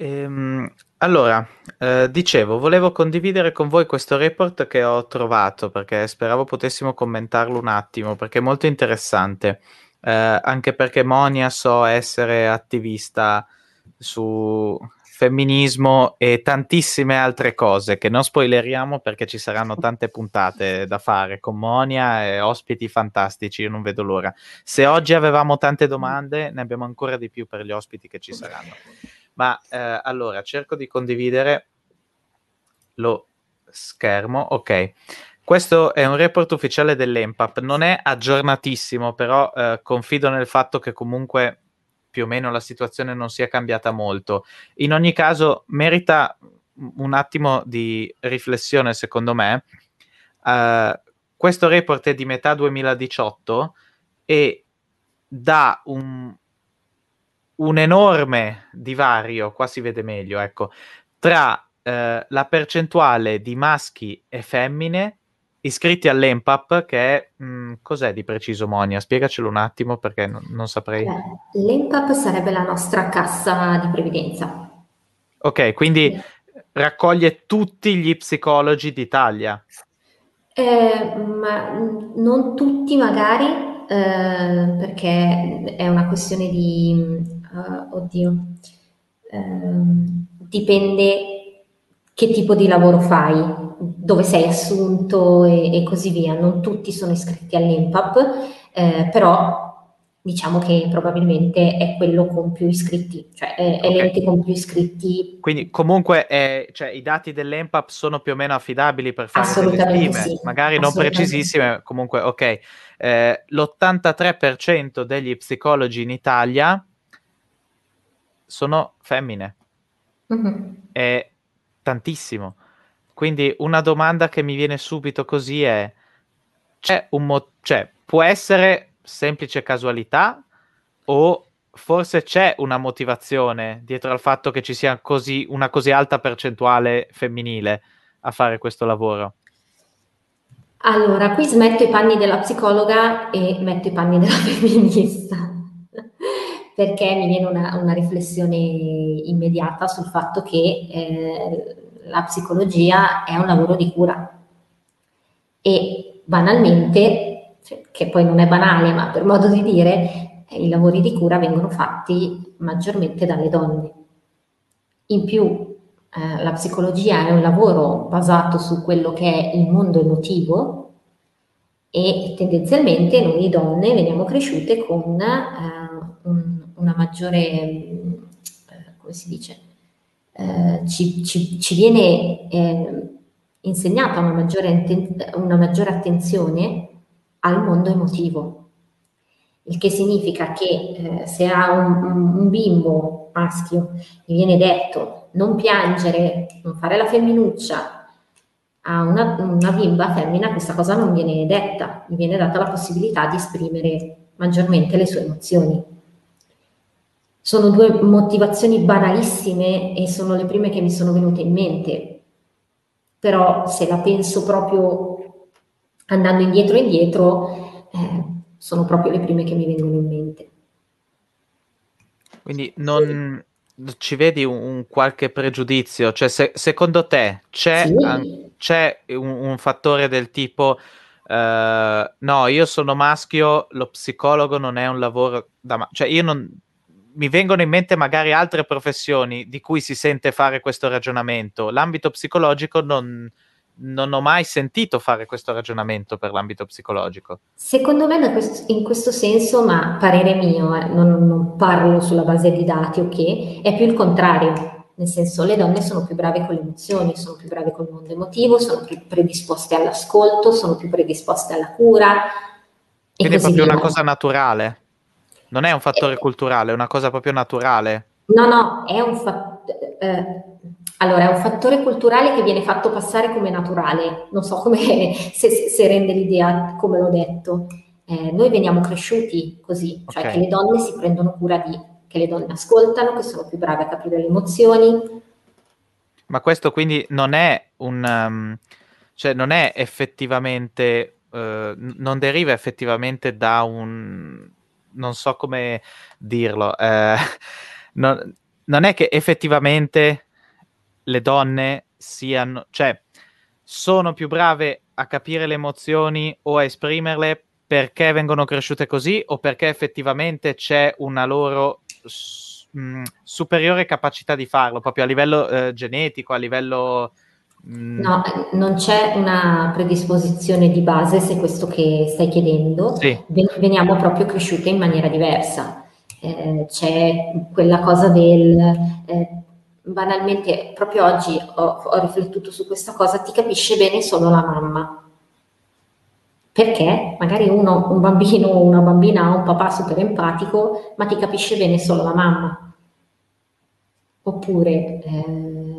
Ehm, allora, eh, dicevo, volevo condividere con voi questo report che ho trovato perché speravo potessimo commentarlo un attimo perché è molto interessante. Eh, anche perché Monia so essere attivista su femminismo e tantissime altre cose che non spoileriamo perché ci saranno tante puntate da fare con Monia e ospiti fantastici, io non vedo l'ora. Se oggi avevamo tante domande, ne abbiamo ancora di più per gli ospiti che ci saranno. Ma eh, allora cerco di condividere lo schermo. Ok. Questo è un report ufficiale dell'EMPAP, non è aggiornatissimo, però eh, confido nel fatto che comunque più o meno la situazione non sia cambiata molto. In ogni caso, merita un attimo di riflessione, secondo me. Uh, questo report è di metà 2018 e dà un, un enorme divario, qua si vede meglio, ecco, tra eh, la percentuale di maschi e femmine iscritti all'EMPAP, che è mh, mm, cos'è di preciso, Monia? Spiegacelo un attimo perché non, non saprei. Eh, L'EMPAP sarebbe la nostra cassa di previdenza. Ok, quindi sì. raccoglie tutti gli psicologi d'Italia. Eh, ma non tutti magari, eh, perché è una questione di uh, oddio, uh, dipende che tipo di lavoro fai, dove sei assunto e, e così via. Non tutti sono iscritti all'INPAP, eh, però diciamo che probabilmente è quello con più iscritti, cioè è, okay. l'ente con più iscritti. Quindi comunque è, cioè, i dati dell'EMPAP sono più o meno affidabili per fare delle stime, sì. magari non precisissime, comunque ok. Eh, l'83% degli psicologi in Italia sono femmine. Mm-hmm. È tantissimo. Quindi una domanda che mi viene subito così è: c'è un mo- cioè, può essere semplice casualità o forse c'è una motivazione dietro al fatto che ci sia così, una così alta percentuale femminile a fare questo lavoro? Allora, qui smetto i panni della psicologa e metto i panni della femminista perché mi viene una, una riflessione immediata sul fatto che eh, la psicologia è un lavoro di cura e banalmente, cioè, che poi non è banale, ma per modo di dire, i lavori di cura vengono fatti maggiormente dalle donne. In più, eh, la psicologia è un lavoro basato su quello che è il mondo emotivo e tendenzialmente noi donne veniamo cresciute con eh, un una maggiore, eh, come si dice, eh, ci, ci, ci, viene eh, insegnata una maggiore, una maggiore attenzione al mondo emotivo, il che significa che eh, se a un, un, bimbo maschio gli viene detto non piangere, non fare la femminuccia, a una, una, bimba femmina questa cosa non viene detta, gli viene data la possibilità di esprimere maggiormente le sue emozioni. Sono due motivazioni banalissime e sono le prime che mi sono venute in mente, però se la penso proprio andando indietro e indietro, eh, sono proprio le prime che mi vengono in mente. Quindi non ci vedi un, un qualche pregiudizio? Cioè, se, secondo te c'è, sì. an, c'è un, un, fattore del tipo uh, no, io sono maschio, lo psicologo non è un lavoro da... Ma- cioè, io non mi vengono in mente magari altre professioni di cui si sente fare questo ragionamento. L'ambito psicologico non, non ho mai sentito fare questo ragionamento per l'ambito psicologico. Secondo me in questo senso, ma parere mio, eh, non, non, parlo sulla base di dati, ok? È più il contrario. Nel senso, le donne sono più brave con le emozioni, sono più brave col mondo emotivo, sono più predisposte all'ascolto, sono più predisposte alla cura. Quindi è proprio via. una cosa naturale. Non è un fattore eh, culturale, è una cosa proprio naturale. No, no, è un fattore. Eh, allora, è un fattore culturale che viene fatto passare come naturale, non so come, se, se rende l'idea come l'ho detto. Eh, noi veniamo cresciuti così, cioè okay. che le donne si prendono cura di, che le donne ascoltano, che sono più brave a capire le emozioni. Ma questo quindi non è un... Um, cioè non è effettivamente... Uh, non deriva effettivamente da un... non so come dirlo. Uh, non, non è che effettivamente le donne siano, cioè, sono più brave a capire le emozioni o a esprimerle perché vengono cresciute così o perché effettivamente c'è una loro mm, superiore capacità di farlo, proprio a livello eh, genetico, a livello... Mh... No, non c'è una predisposizione di base, se questo che stai chiedendo. Sì. Veniamo proprio cresciute in maniera diversa. Eh, c'è quella cosa del eh, banalmente proprio oggi ho, ho, riflettuto su questa cosa, ti capisce bene solo la mamma. Perché magari uno, un bambino o una bambina ha un papà super empatico, ma ti capisce bene solo la mamma. Oppure eh,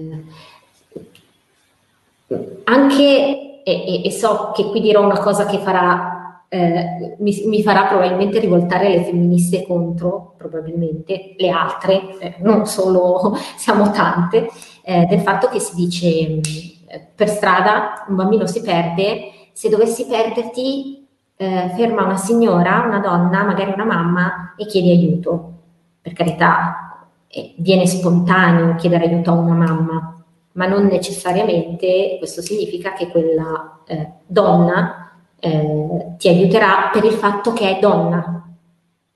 anche, e, e so che qui dirò una cosa che farà eh, mi, mi, farà probabilmente rivoltare le femministe contro, probabilmente le altre, eh, non solo, siamo tante, eh, del fatto che si dice mm, per strada un bambino si perde, se dovessi perderti eh, ferma una signora, una donna, magari una mamma e chiedi aiuto. Per carità, eh, viene spontaneo chiedere aiuto a una mamma, ma non necessariamente questo significa che quella eh, donna eh, ti aiuterà per il fatto che è donna,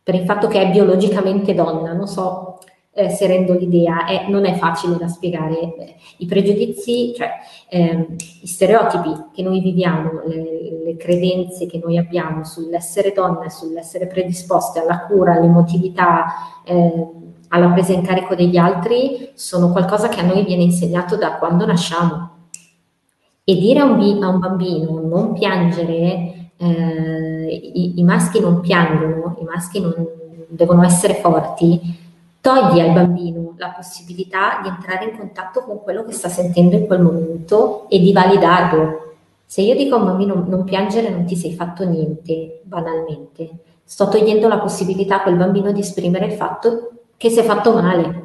per il fatto che è biologicamente donna. Non so eh, se rendo l'idea, è, non è facile da spiegare. I pregiudizi, cioè eh, gli stereotipi che noi viviamo, le, le, credenze che noi abbiamo sull'essere donna e sull'essere predisposte alla cura, all'emotività, eh, alla presa in carico degli altri, sono qualcosa che a noi viene insegnato da quando nasciamo e dire a un, bi- a un bambino non piangere, eh, i-, i, maschi non piangono, i maschi non devono essere forti, togli al bambino la possibilità di entrare in contatto con quello che sta sentendo in quel momento e di validarlo. Se io dico a un bambino non piangere non ti sei fatto niente, banalmente, sto togliendo la possibilità a quel bambino di esprimere il fatto che si è fatto male.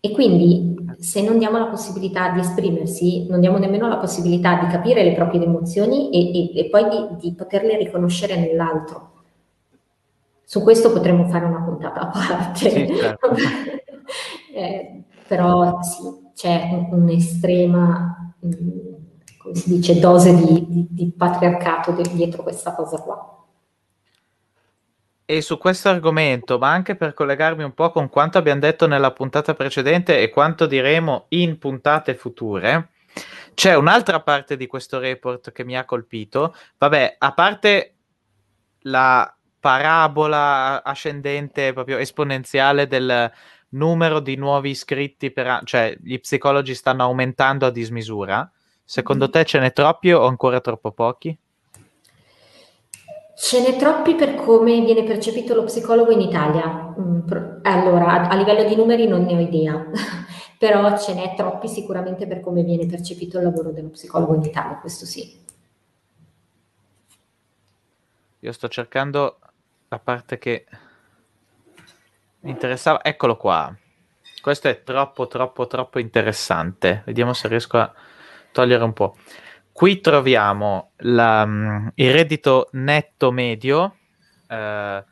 E quindi se non diamo la possibilità di esprimersi, non diamo nemmeno la possibilità di capire le proprie emozioni e, e, e poi di, di, poterle riconoscere nell'altro. Su questo potremmo fare una puntata a parte. Sì, certo. eh, però sì, c'è un'estrema, mm, come si dice, dose di, di, di patriarcato dietro questa cosa qua. E su questo argomento, ma anche per collegarmi un po' con quanto abbiamo detto nella puntata precedente e quanto diremo in puntate future, c'è un'altra parte di questo report che mi ha colpito. Vabbè, a parte la parabola ascendente, proprio esponenziale del numero di nuovi iscritti, per, cioè gli psicologi stanno aumentando a dismisura. Secondo mm. te ce n'è troppi o ancora troppo pochi? Ce n'è troppi per come viene percepito lo psicologo in Italia. Mm, allora, a, livello di numeri non ne ho idea, però ce n'è troppi sicuramente per come viene percepito il lavoro dello psicologo in Italia, questo sì. Io sto cercando la parte che mi interessava. Eccolo qua. Questo è troppo, troppo, troppo interessante. Vediamo se riesco a togliere un po'. Qui troviamo la, mm, il reddito netto medio eh,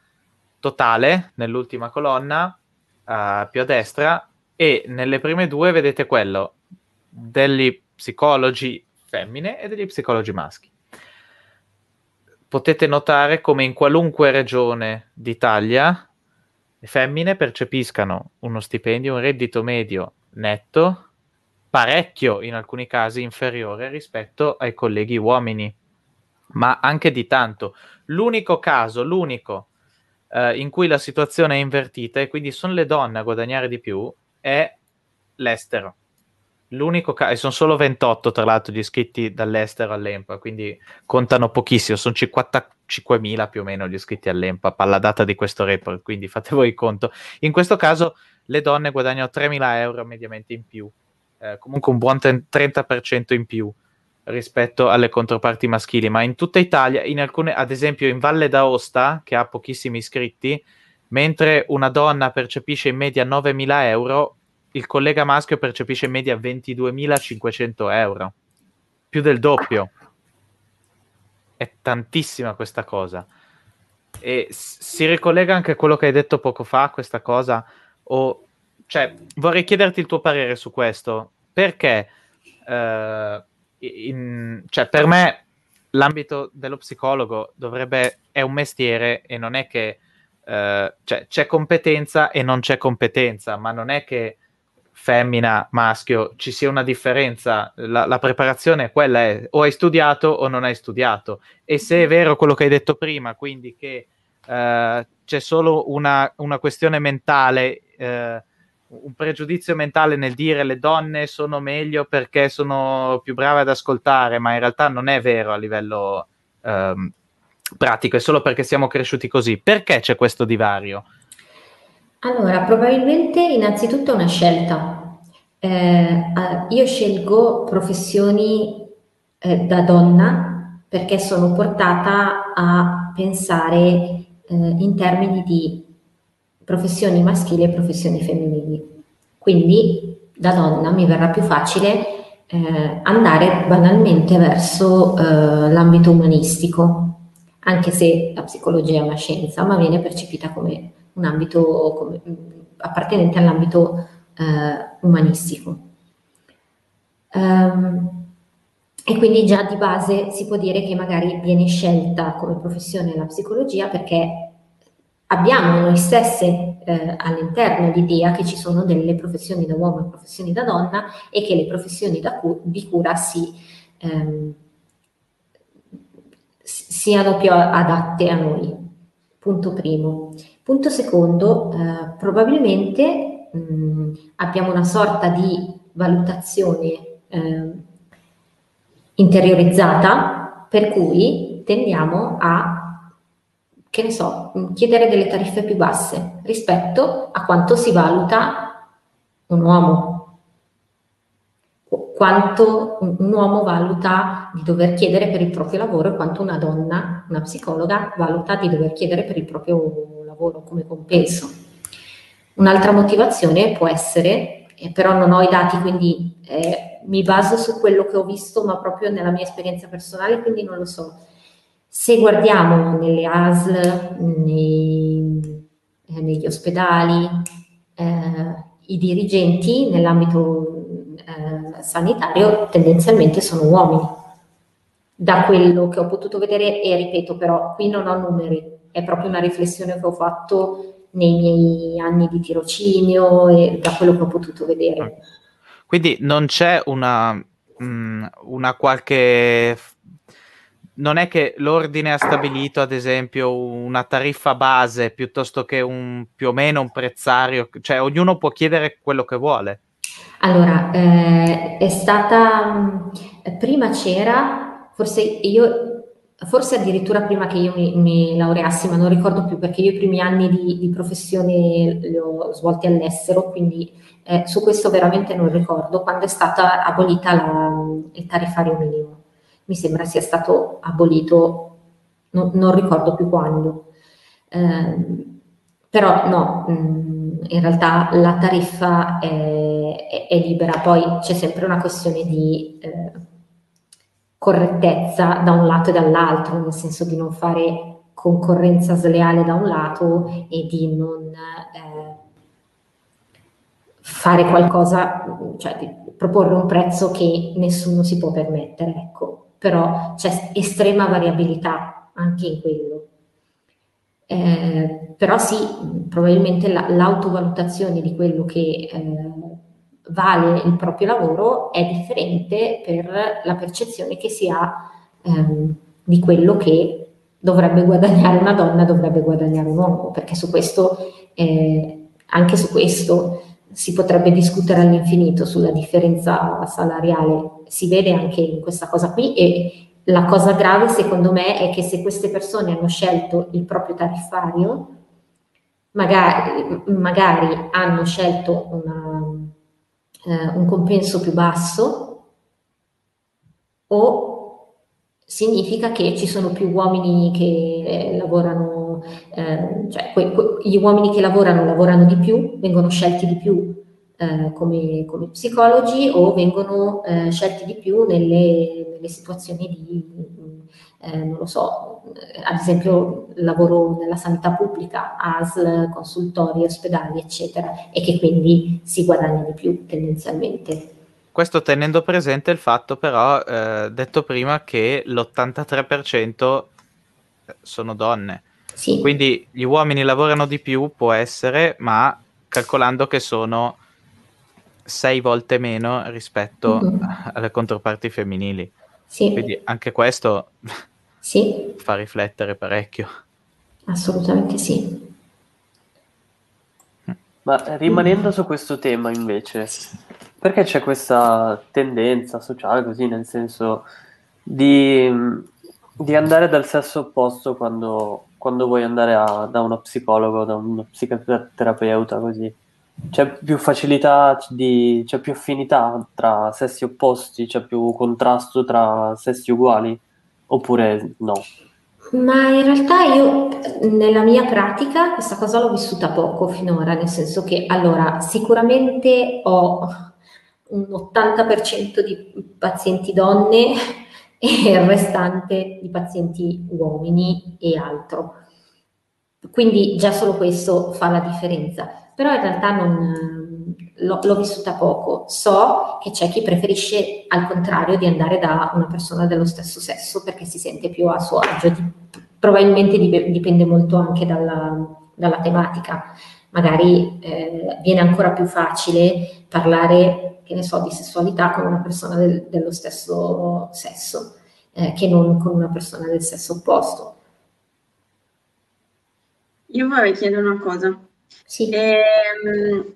totale nell'ultima colonna eh, più a destra e nelle prime due vedete quello degli psicologi femmine e degli psicologi maschi. Potete notare come in qualunque regione d'Italia le femmine percepiscano uno stipendio, un reddito medio netto parecchio, in alcuni casi, inferiore rispetto ai colleghi uomini, ma anche di tanto. L'unico caso, l'unico eh, in cui la situazione è invertita e quindi sono le donne a guadagnare di più è l'estero. L'unico caso, e sono solo 28 tra l'altro gli iscritti dall'estero all'EMPA, quindi contano pochissimo, sono 55.000 più o meno gli iscritti all'EMPA alla data di questo report, quindi fate voi il conto. In questo caso le donne guadagnano 3.000 euro mediamente in più, eh, comunque un buon 30% in più rispetto alle controparti maschili, ma in tutta Italia, in alcune, ad esempio in Valle d'Aosta, che ha pochissimi iscritti, mentre una donna percepisce in media 9.000 euro, il collega maschio percepisce in media 22.500 euro, più del doppio. È tantissima questa cosa. E si ricollega anche a quello che hai detto poco fa, questa cosa, o, cioè, vorrei chiederti il tuo parere su questo, perché... Eh, in, cioè, per me l'ambito dello psicologo dovrebbe, è un mestiere e non è che eh, cioè, c'è competenza e non c'è competenza, ma non è che femmina, maschio, ci sia una differenza. La, la, preparazione quella è o hai studiato o non hai studiato. E se è vero quello che hai detto prima, quindi che eh, c'è solo una, una questione mentale eh, un pregiudizio mentale nel dire le donne sono meglio perché sono più brave ad ascoltare, ma in realtà non è vero a livello ehm, pratico, è solo perché siamo cresciuti così. Perché c'è questo divario? Allora, probabilmente innanzitutto è una scelta. Eh, io scelgo professioni eh, da donna perché sono portata a pensare eh, in termini di professioni maschili e professioni femminili. Quindi da donna mi verrà più facile eh, andare banalmente verso eh, l'ambito umanistico, anche se la psicologia è una scienza, ma viene percepita come un ambito come, appartenente all'ambito eh, umanistico. Um, e quindi già di base si può dire che magari viene scelta come professione la psicologia perché abbiamo noi stesse eh, all'interno l'idea che ci sono delle professioni da uomo e professioni da donna e che le professioni cu- di cura si, ehm, siano più adatte a noi. Punto primo. Punto secondo, eh, probabilmente mh, abbiamo una sorta di valutazione eh, interiorizzata per cui tendiamo a che ne so, chiedere delle tariffe più basse rispetto a quanto si valuta un uomo. Quanto un uomo valuta di dover chiedere per il proprio lavoro e quanto una donna, una psicologa, valuta di dover chiedere per il proprio lavoro come compenso. Un'altra motivazione può essere, eh, però non ho i dati, quindi eh, mi baso su quello che ho visto, ma proprio nella mia esperienza personale, quindi non lo so se guardiamo nelle ASL, nei, eh, negli ospedali, eh, i dirigenti nell'ambito eh, sanitario tendenzialmente sono uomini. Da quello che ho potuto vedere, e ripeto però, qui non ho numeri, è proprio una riflessione che ho fatto nei miei anni di tirocinio e da quello che ho potuto vedere. Quindi non c'è una, mh, mm, una qualche non è che l'ordine ha stabilito, ad esempio, una tariffa base piuttosto che un più o meno un prezzario, cioè ognuno può chiedere quello che vuole. Allora, eh, è stata prima c'era, forse io, forse addirittura prima che io mi, mi, laureassi, ma non ricordo più perché io i primi anni di, di professione li ho svolti all'estero, quindi eh, su questo veramente non ricordo quando è stata abolita la, il tariffario minimo mi sembra sia stato abolito, non, non ricordo più quando. Eh, però no, mm, in realtà la tariffa è, è, è, libera, poi c'è sempre una questione di eh, correttezza da un lato e dall'altro, nel senso di non fare concorrenza sleale da un lato e di non eh, fare qualcosa, cioè di proporre un prezzo che nessuno si può permettere. Ecco però c'è estrema variabilità anche in quello. Eh, però sì, probabilmente la, l'autovalutazione di quello che eh, vale il proprio lavoro è differente per la percezione che si ha ehm, di quello che dovrebbe guadagnare una donna, dovrebbe guadagnare un uomo, perché su questo, eh, anche su questo si potrebbe discutere all'infinito sulla differenza salariale, si vede anche in questa cosa qui e la cosa grave secondo me è che se queste persone hanno scelto il proprio tariffario, magari, magari hanno scelto una, eh, un compenso più basso o significa che ci sono più uomini che eh, lavorano, eh, cioè que, que, gli uomini che lavorano lavorano di più, vengono scelti di più eh, come, come, psicologi o vengono eh, scelti di più nelle, nelle situazioni di, eh, non lo so, ad esempio lavoro nella sanità pubblica, ASL, consultori, ospedali, eccetera, e che quindi si guadagna di più tendenzialmente. Questo tenendo presente il fatto però, eh, detto prima, che l'83% sono donne. Sì. Quindi gli uomini lavorano di più, può essere, ma calcolando che sono sei volte meno rispetto mm-hmm. alle controparti femminili. Sì. Quindi anche questo sì. fa riflettere parecchio. Assolutamente sì. Ma rimanendo su questo tema invece, perché c'è questa tendenza sociale così, nel senso di, di andare dal sesso opposto quando, quando vuoi andare a, da uno psicologo, da uno psicoterapeuta così? C'è più facilità, di, c'è più affinità tra sessi opposti, c'è più contrasto tra sessi uguali? Oppure no? Ma in realtà io nella mia pratica questa cosa l'ho vissuta poco finora, nel senso che allora sicuramente ho un 80% di pazienti donne e il restante di pazienti uomini e altro. Quindi già solo questo fa la differenza, però in realtà non, l'ho, l'ho, vissuta poco. So che c'è chi preferisce al contrario di andare da una persona dello stesso sesso perché si sente più a suo agio. Probabilmente dipende molto anche dalla, dalla tematica. Magari eh, viene ancora più facile parlare che ne so, di sessualità con una persona del, dello stesso sesso eh, che non con una persona del sesso opposto. Io vorrei chiedere una cosa. Sì. Ehm,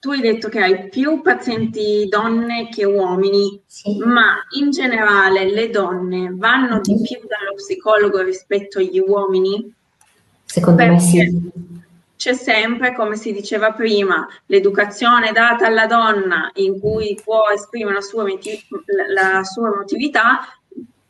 tu hai detto che hai più pazienti donne che uomini, sì. ma in generale le donne vanno di più dallo psicologo rispetto agli uomini? Secondo Perché? me sì c'è sempre, come si diceva prima, l'educazione data alla donna in cui può esprimere la sua, la sua emotività,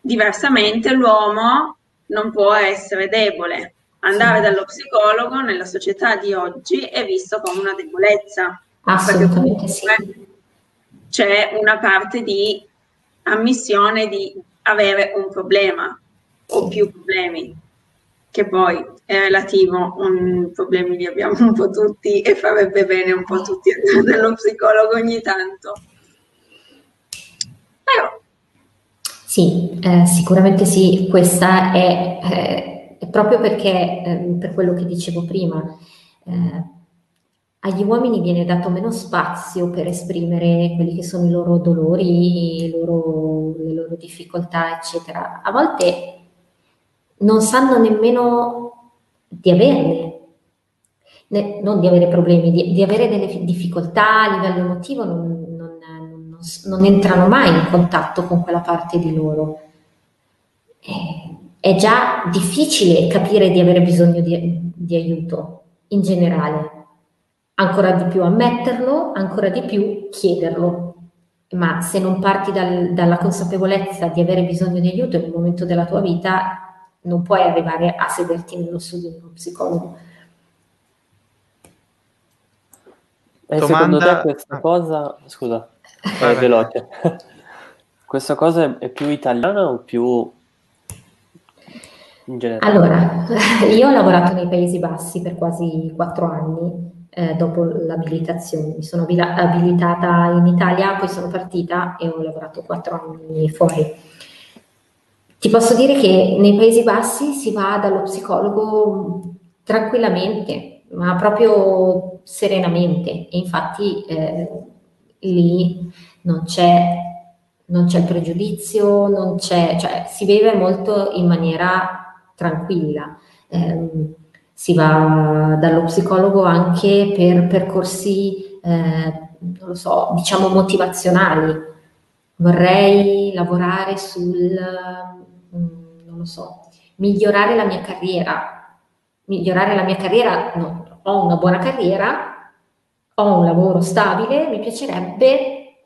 diversamente l'uomo non può essere debole. Andare dallo psicologo nella società di oggi è visto come una debolezza. Assolutamente sì. C'è una parte di ammissione di avere un problema o più problemi che poi è relativo, un, problemi li abbiamo un po' tutti e farebbe bene un po' tutti andare dallo psicologo ogni tanto. Però. Sì, eh, sicuramente sì, questa è, eh, è proprio perché, eh, per quello che dicevo prima, eh, agli uomini viene dato meno spazio per esprimere quelli che sono i loro dolori, loro, le loro difficoltà, eccetera. A volte non sanno nemmeno di averne, ne, non di avere problemi, di, di, avere delle difficoltà a livello emotivo, non, non, non, non, entrano mai in contatto con quella parte di loro. È, è già difficile capire di avere bisogno di, di aiuto in generale, ancora di più ammetterlo, ancora di più chiederlo. Ma se non parti dal, dalla consapevolezza di avere bisogno di aiuto in un momento della tua vita, non puoi arrivare a sederti nello studio di uno psicologo. E Domanda... secondo te questa cosa, scusa, è veloce, questa cosa è più italiana o più in generale? Allora, io ho lavorato nei Paesi Bassi per quasi quattro anni eh, dopo l'abilitazione. Mi sono abilitata in Italia, poi sono partita e ho lavorato quattro anni fuori. Ti posso dire che nei Paesi Bassi si va dallo psicologo tranquillamente, ma proprio serenamente e infatti eh, lì non c'è, non c'è il pregiudizio, non c'è, cioè si beve molto in maniera tranquilla. Eh, si va dallo psicologo anche per percorsi, eh, non lo so, diciamo motivazionali. Vorrei lavorare sul, non lo so, migliorare la mia carriera. Migliorare la mia carriera, no, ho una buona carriera, ho un lavoro stabile, mi piacerebbe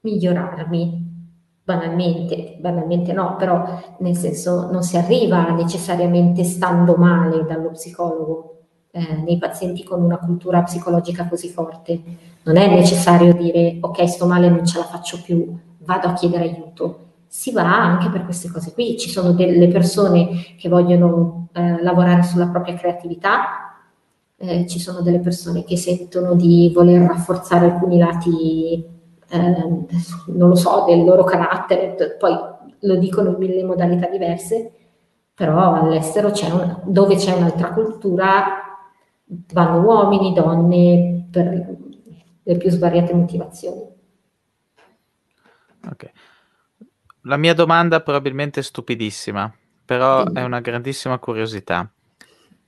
migliorarmi. Banalmente, banalmente no, però nel senso non si arriva necessariamente stando male dallo psicologo eh, nei pazienti con una cultura psicologica così forte. Non è necessario dire ok, sto male, non ce la faccio più, vado a chiedere aiuto. Si va anche per queste cose qui. Ci sono delle persone che vogliono eh, lavorare sulla propria creatività, eh, ci sono delle persone che sentono di voler rafforzare alcuni lati eh, non lo so, del loro carattere, poi lo dicono in mille modalità diverse, però all'estero c'è un, dove c'è un'altra cultura vanno uomini, donne, per le più svariate motivazioni. Ok. La mia domanda probabilmente è stupidissima, però è una grandissima curiosità.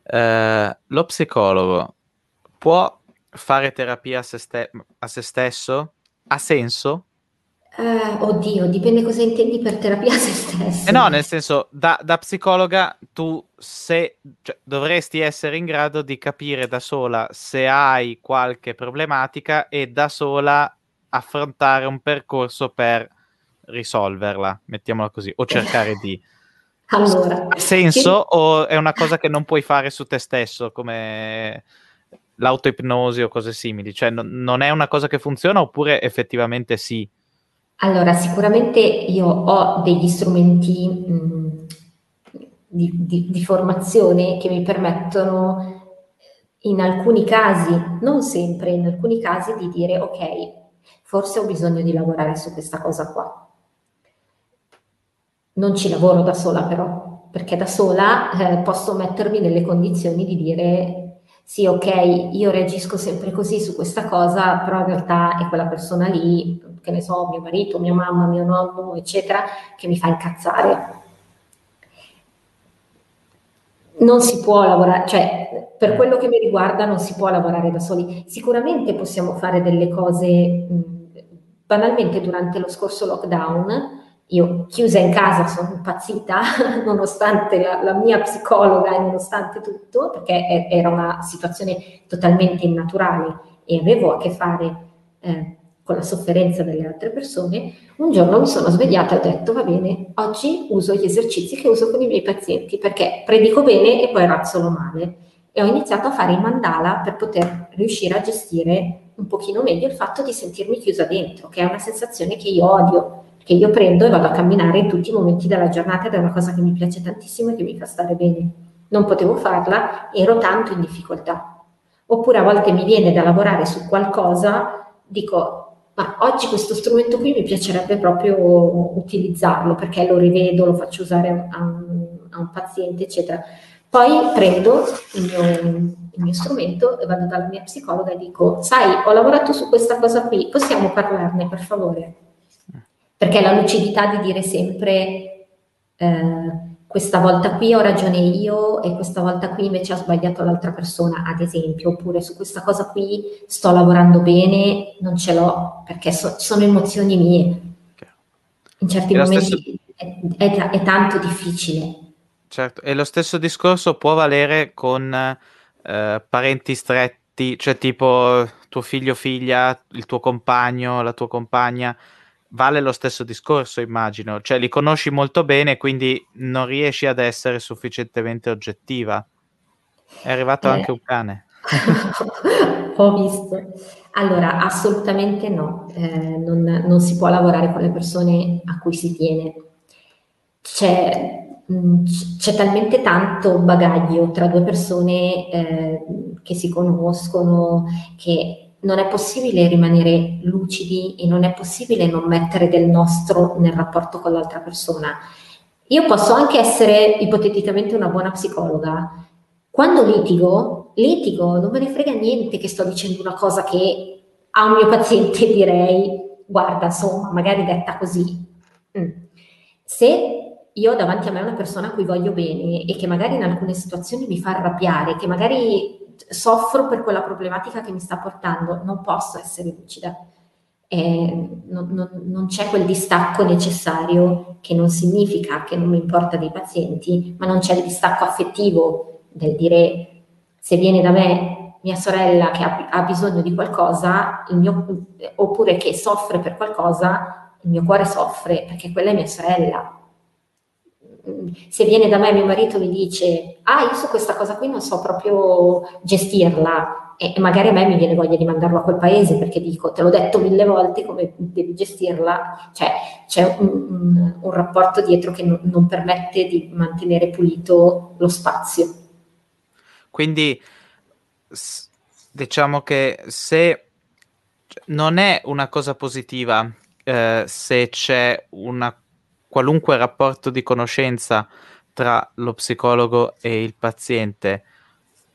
Eh, lo psicologo può fare terapia a se, ste- a se stesso ha senso? Eh, oddio, dipende cosa intendi per terapia a se stesso. Eh no, nel senso, da, da psicologa tu se, cioè, dovresti essere in grado di capire da sola se hai qualche problematica e da sola affrontare un percorso per risolverla, mettiamola così, o cercare di... Allora, ha senso che... o è una cosa che non puoi fare su te stesso come l'autoipnosi o cose simili? Cioè, no, non è una cosa che funziona oppure effettivamente sì? Allora, sicuramente io ho degli strumenti mh, di, di, di formazione che mi permettono in alcuni casi, non sempre, in alcuni casi di dire ok, forse ho bisogno di lavorare su questa cosa qua. Non ci lavoro da sola però, perché da sola eh, posso mettermi nelle condizioni di dire sì, ok, io reagisco sempre così su questa cosa, però in realtà è quella persona lì, che ne so, mio marito, mia mamma, mio nonno, eccetera, che mi fa incazzare. Non si può lavorare, cioè per quello che mi riguarda non si può lavorare da soli. Sicuramente possiamo fare delle cose, mh, banalmente durante lo scorso lockdown, io chiusa in casa sono impazzita, nonostante la, la, mia psicologa e nonostante tutto, perché era una situazione totalmente innaturale e avevo a che fare eh, con la sofferenza delle altre persone, un giorno mi sono svegliata e ho detto va bene, oggi uso gli esercizi che uso con i miei pazienti perché predico bene e poi razzolo male. E ho iniziato a fare i mandala per poter riuscire a gestire un pochino meglio il fatto di sentirmi chiusa dentro, che è una sensazione che io odio che io prendo e vado a camminare in tutti i momenti della giornata ed è una cosa che mi piace tantissimo e che mi fa stare bene. Non potevo farla, ero tanto in difficoltà. Oppure a volte mi viene da lavorare su qualcosa, dico, ma oggi questo strumento qui mi piacerebbe proprio utilizzarlo perché lo rivedo, lo faccio usare a un, a un paziente, eccetera. Poi prendo il mio, il mio, strumento e vado dalla mia psicologa e dico, sai, ho lavorato su questa cosa qui, possiamo parlarne per favore? Perché la lucidità di dire sempre eh, questa volta qui ho ragione io e questa volta qui invece ha sbagliato l'altra persona, ad esempio, oppure su questa cosa qui sto lavorando bene, non ce l'ho perché so, sono emozioni mie. In certi momenti stesso... è, è, è, tanto difficile. Certo, e lo stesso discorso può valere con eh, parenti stretti, cioè tipo tuo figlio, figlia, il tuo compagno, la tua compagna vale lo stesso discorso, immagino. Cioè, li conosci molto bene, quindi non riesci ad essere sufficientemente oggettiva. È arrivato eh. anche un cane. Ho visto. Allora, assolutamente no. Eh, non, non, si può lavorare con le persone a cui si tiene. C'è, mm, c'è talmente tanto bagaglio tra due persone eh, che si conoscono che non è possibile rimanere lucidi e non è possibile non mettere del nostro nel rapporto con l'altra persona. Io posso anche essere ipoteticamente una buona psicologa. Quando litigo, litigo, non me ne frega niente che sto dicendo una cosa che a un mio paziente direi, guarda, insomma, magari detta così. Mm. Se io ho davanti a me una persona a cui voglio bene e che magari in alcune situazioni mi fa arrabbiare, che magari soffro per quella problematica che mi sta portando, non posso essere lucida. Eh, non, non, non, c'è quel distacco necessario che non significa che non mi importa dei pazienti, ma non c'è il distacco affettivo del dire se viene da me mia sorella che ha, ha bisogno di qualcosa, mio, oppure che soffre per qualcosa, il mio cuore soffre perché quella è mia sorella. Se viene da me mio marito mi dice, ah, io su questa cosa qui non so proprio gestirla, e magari a me mi viene voglia di mandarlo a quel paese perché dico, te l'ho detto mille volte come devi gestirla, cioè c'è un, un, rapporto dietro che non, non permette di mantenere pulito lo spazio. Quindi diciamo che se non è una cosa positiva eh, se c'è una qualunque rapporto di conoscenza tra lo psicologo e il paziente,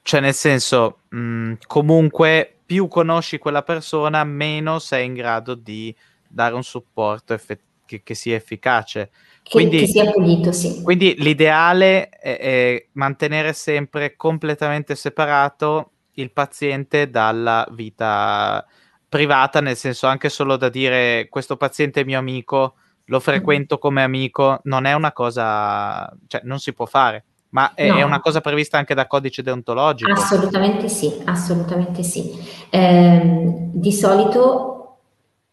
cioè nel senso mh, comunque più conosci quella persona, meno sei in grado di dare un supporto effettivo che, che, sia efficace. Che, quindi, che sia pulito, sì. Quindi l'ideale è, è, mantenere sempre completamente separato il paziente dalla vita privata, nel senso anche solo da dire questo paziente è mio amico, lo frequento come amico, non è una cosa, cioè non si può fare. Ma è, no. è una cosa prevista anche da codice deontologico? Assolutamente sì, assolutamente sì. Eh, di solito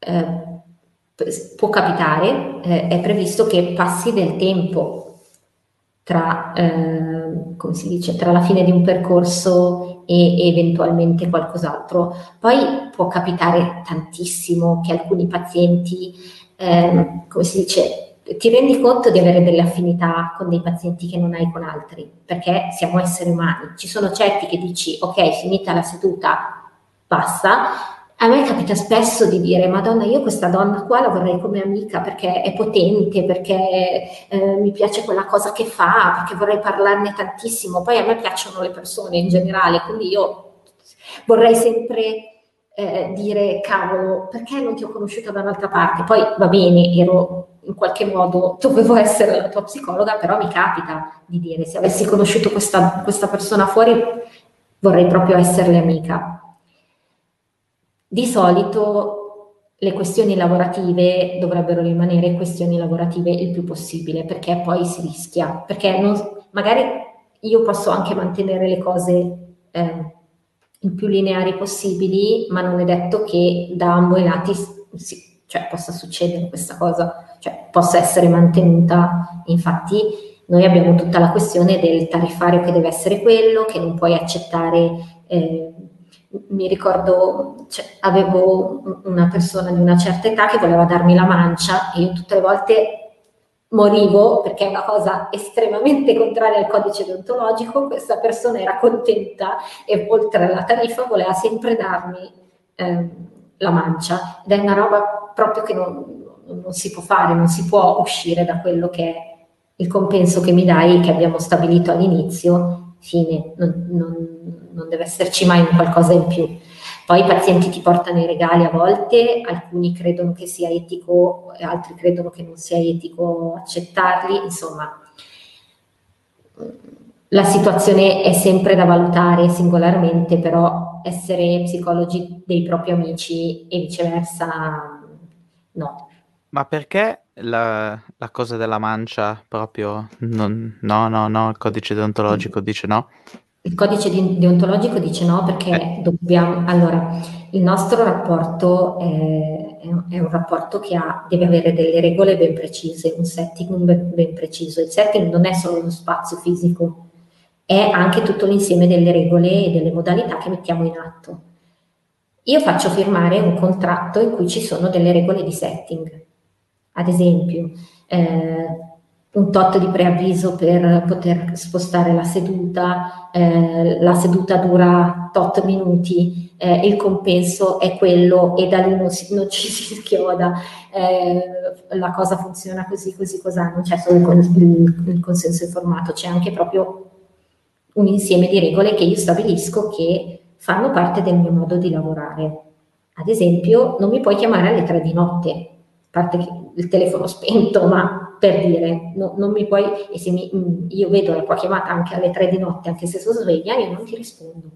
eh, può capitare, eh, è previsto che passi del tempo tra, eh, come si dice, tra la fine di un percorso e, eventualmente qualcos'altro. Poi può capitare tantissimo che alcuni pazienti, eh, come si dice, ti rendi conto di avere delle affinità con dei pazienti che non hai con altri, perché siamo esseri umani. Ci sono certi che dici, ok, finita la seduta, basta, a me capita spesso di dire, Madonna, io questa donna qua la vorrei come amica perché è potente, perché eh, mi piace quella cosa che fa, perché vorrei parlarne tantissimo. Poi a me piacciono le persone in generale, quindi io vorrei sempre eh, dire, cavolo, perché non ti ho conosciuta da un'altra parte? Poi va bene, ero in qualche modo, dovevo essere la tua psicologa, però mi capita di dire, se avessi conosciuto questa, questa persona fuori, vorrei proprio esserle amica di solito le questioni lavorative dovrebbero rimanere questioni lavorative il più possibile perché poi si rischia, perché non, magari io posso anche mantenere le cose eh, più lineari possibili, ma non è detto che da ambo i lati si, cioè, possa succedere questa cosa, cioè possa essere mantenuta. Infatti noi abbiamo tutta la questione del tariffario che deve essere quello, che non puoi accettare eh, mi ricordo, cioè, avevo una persona di una certa età che voleva darmi la mancia e io tutte le volte morivo perché è una cosa estremamente contraria al codice deontologico, questa persona era contenta e oltre alla tariffa voleva sempre darmi eh, la mancia ed è una roba proprio che non, non si può fare, non si può uscire da quello che è il compenso che mi dai, che abbiamo stabilito all'inizio, fine, non, non non deve esserci mai un qualcosa in più. Poi i pazienti ti portano i regali a volte, alcuni credono che sia etico, altri credono che non sia etico accettarli, insomma la situazione è sempre da valutare singolarmente, però essere psicologi dei propri amici e viceversa no. Ma perché la, la cosa della mancia proprio non, no, no, no, il codice deontologico dice no? Il codice deontologico dice no perché eh. dobbiamo, allora, il nostro rapporto è, è un rapporto che ha, deve avere delle regole ben precise, un setting ben, preciso. Il setting non è solo lo spazio fisico, è anche tutto l'insieme delle regole e delle modalità che mettiamo in atto. Io faccio firmare un contratto in cui ci sono delle regole di setting. Ad esempio, eh, un tot di preavviso per poter spostare la seduta, eh, la seduta dura tot minuti, eh, il compenso è quello e da lì non, si, non ci si schioda, eh, la cosa funziona così, così, cos'ha, non c'è solo il, il, consenso informato, c'è anche proprio un insieme di regole che io stabilisco che fanno parte del mio modo di lavorare. Ad esempio, non mi puoi chiamare alle tre di notte, a parte il telefono spento, ma per dire, no, non mi puoi, e se mi, mm, io vedo la tua chiamata anche alle tre di notte, anche se sono sveglia, io non ti rispondo.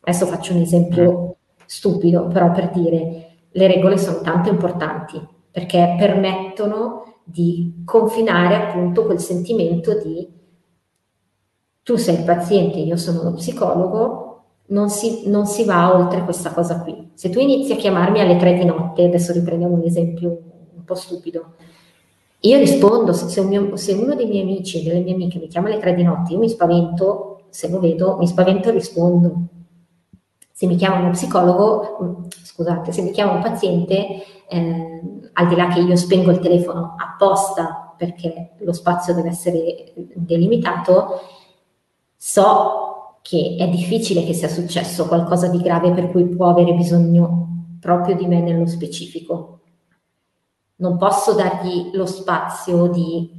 Adesso faccio un esempio stupido, però per dire, le regole sono tanto importanti perché permettono di confinare appunto quel sentimento di tu sei il paziente, io sono uno psicologo, non si, non si, va oltre questa cosa qui. Se tu inizi a chiamarmi alle tre di notte, adesso riprendiamo un esempio un po' stupido, io rispondo, se, mio, se uno dei miei amici e delle mie amiche mi chiama alle tre di notte, io mi spavento, se lo vedo, mi spavento e rispondo. Se mi chiama uno psicologo, mm, scusate, se mi chiama un paziente, eh, al di là che io spengo il telefono apposta perché lo spazio deve essere delimitato, so che è difficile che sia successo qualcosa di grave per cui può avere bisogno proprio di me nello specifico. Non posso dargli lo spazio di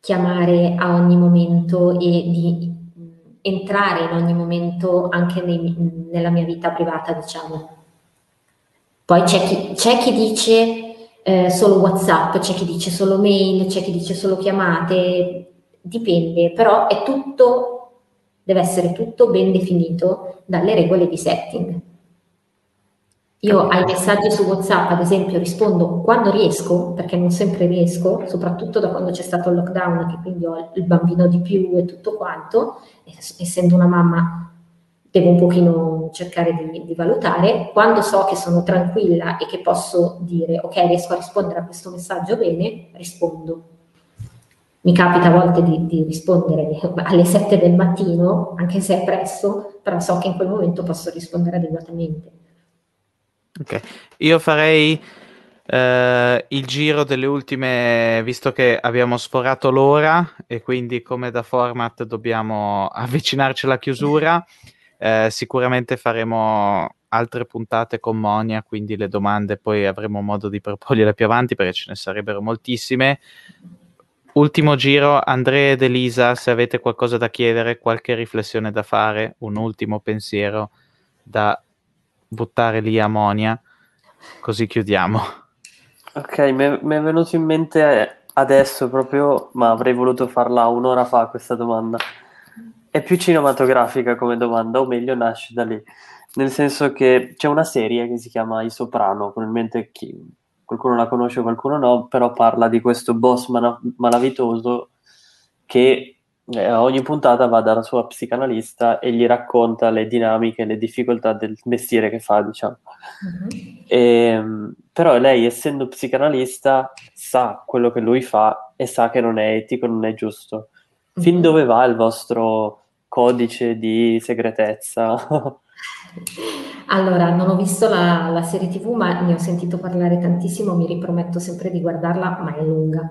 chiamare a ogni momento e di entrare in ogni momento anche nei, nella mia vita privata, diciamo. Poi c'è chi, c'è chi dice eh, solo WhatsApp, c'è chi dice solo mail, c'è chi dice solo chiamate, dipende, però è tutto, deve essere tutto ben definito dalle regole di setting. Io ai messaggi su WhatsApp, ad esempio, rispondo quando riesco, perché non sempre riesco, soprattutto da quando c'è stato il lockdown, che quindi ho il bambino di più e tutto quanto, essendo una mamma devo un pochino cercare di, di, valutare. Quando so che sono tranquilla e che posso dire ok, riesco a rispondere a questo messaggio bene, rispondo. Mi capita a volte di, di rispondere alle 7 del mattino, anche se è presto, però so che in quel momento posso rispondere adeguatamente. Ok, io farei eh, il giro delle ultime, visto che abbiamo sforato l'ora e quindi come da format dobbiamo avvicinarci alla chiusura. Eh, sicuramente faremo altre puntate con Monia, quindi le domande poi avremo modo di proporle più avanti perché ce ne sarebbero moltissime. Ultimo giro, Andrea ed Elisa, se avete qualcosa da chiedere, qualche riflessione da fare, un ultimo pensiero da buttare lì a Monia, così chiudiamo. Ok, mi è, venuto in mente adesso proprio, ma avrei voluto farla un'ora fa questa domanda è più cinematografica come domanda, o meglio nasce da lì. Nel senso che c'è una serie che si chiama I Soprano, probabilmente chi, qualcuno la conosce, qualcuno no, però parla di questo boss mana- malavitoso che a ogni puntata va dalla sua psicanalista e gli racconta le dinamiche, le difficoltà del mestiere che fa, diciamo. Uh-huh. E, però lei, essendo psicanalista, sa quello che lui fa e sa che non è etico, non è giusto. Fin uh-huh. dove va il vostro codice di segretezza? Allora, non ho visto la, la, serie TV, ma ne ho sentito parlare tantissimo, mi riprometto sempre di guardarla, ma è lunga.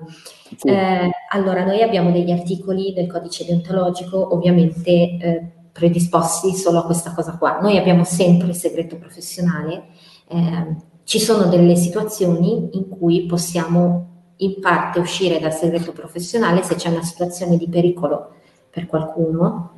Sì. Eh, allora, noi abbiamo degli articoli del codice deontologico, ovviamente eh, predisposti solo a questa cosa qua. Noi abbiamo sempre il segreto professionale, eh, ci sono delle situazioni in cui possiamo in parte uscire dal segreto professionale se c'è una situazione di pericolo per qualcuno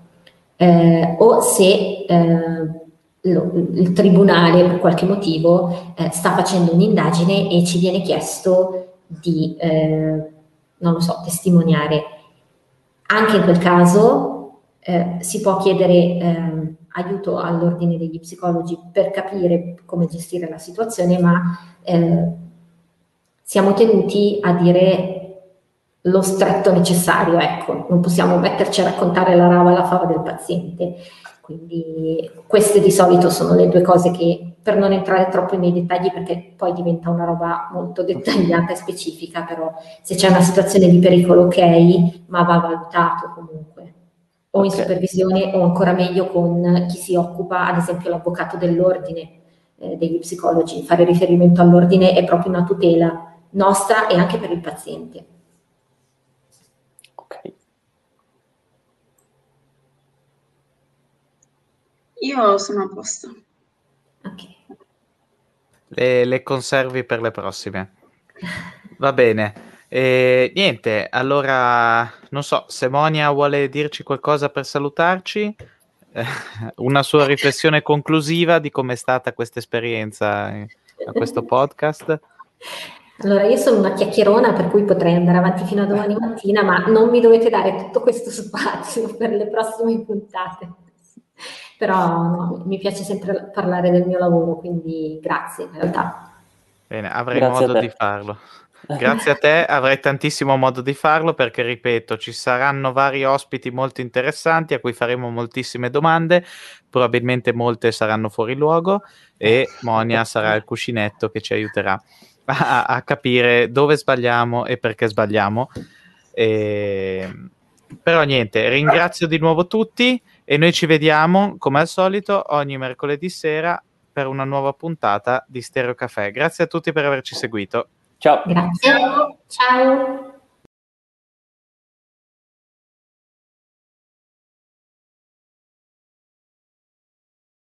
eh, o se eh, lo, il tribunale per qualche motivo eh, sta facendo un'indagine e ci viene chiesto di, eh, non lo so, testimoniare. Anche in quel caso eh, si può chiedere eh, aiuto all'ordine degli psicologi per capire come gestire la situazione, ma siamo tenuti a dire lo stretto necessario, ecco, non possiamo metterci a raccontare la rava alla fava del paziente. Quindi queste di solito sono le due cose che, per non entrare troppo nei dettagli, perché poi diventa una roba molto dettagliata e specifica, però se c'è una situazione di pericolo, ok, ma va valutato comunque. O in okay. supervisione o ancora meglio con chi si occupa, ad esempio l'avvocato dell'ordine eh, degli psicologi. Fare riferimento all'ordine è proprio una tutela nostra e anche per il paziente. Io sono a posto. Ok. Le, le conservi per le prossime. Va bene. E niente, allora non so se Monia vuole dirci qualcosa per salutarci, eh, una sua riflessione conclusiva di come è stata questa esperienza a questo podcast. Allora, io sono una chiacchierona, per cui potrei andare avanti fino a domani mattina, ma non mi dovete dare tutto questo spazio per le prossime puntate. Però no, mi piace sempre parlare del mio lavoro, quindi grazie in realtà. Bene, avrei grazie modo di farlo. Grazie a te, avrai tantissimo modo di farlo perché, ripeto, ci saranno vari ospiti molto interessanti a cui faremo moltissime domande, probabilmente molte saranno fuori luogo e Monia sarà il cuscinetto che ci aiuterà a, a capire dove sbagliamo e perché sbagliamo. E... Però niente, ringrazio di nuovo tutti e noi ci vediamo come al solito ogni mercoledì sera per una nuova puntata di Stereo Caffè. Grazie a tutti per averci seguito. Ciao. Grazie. Ciao.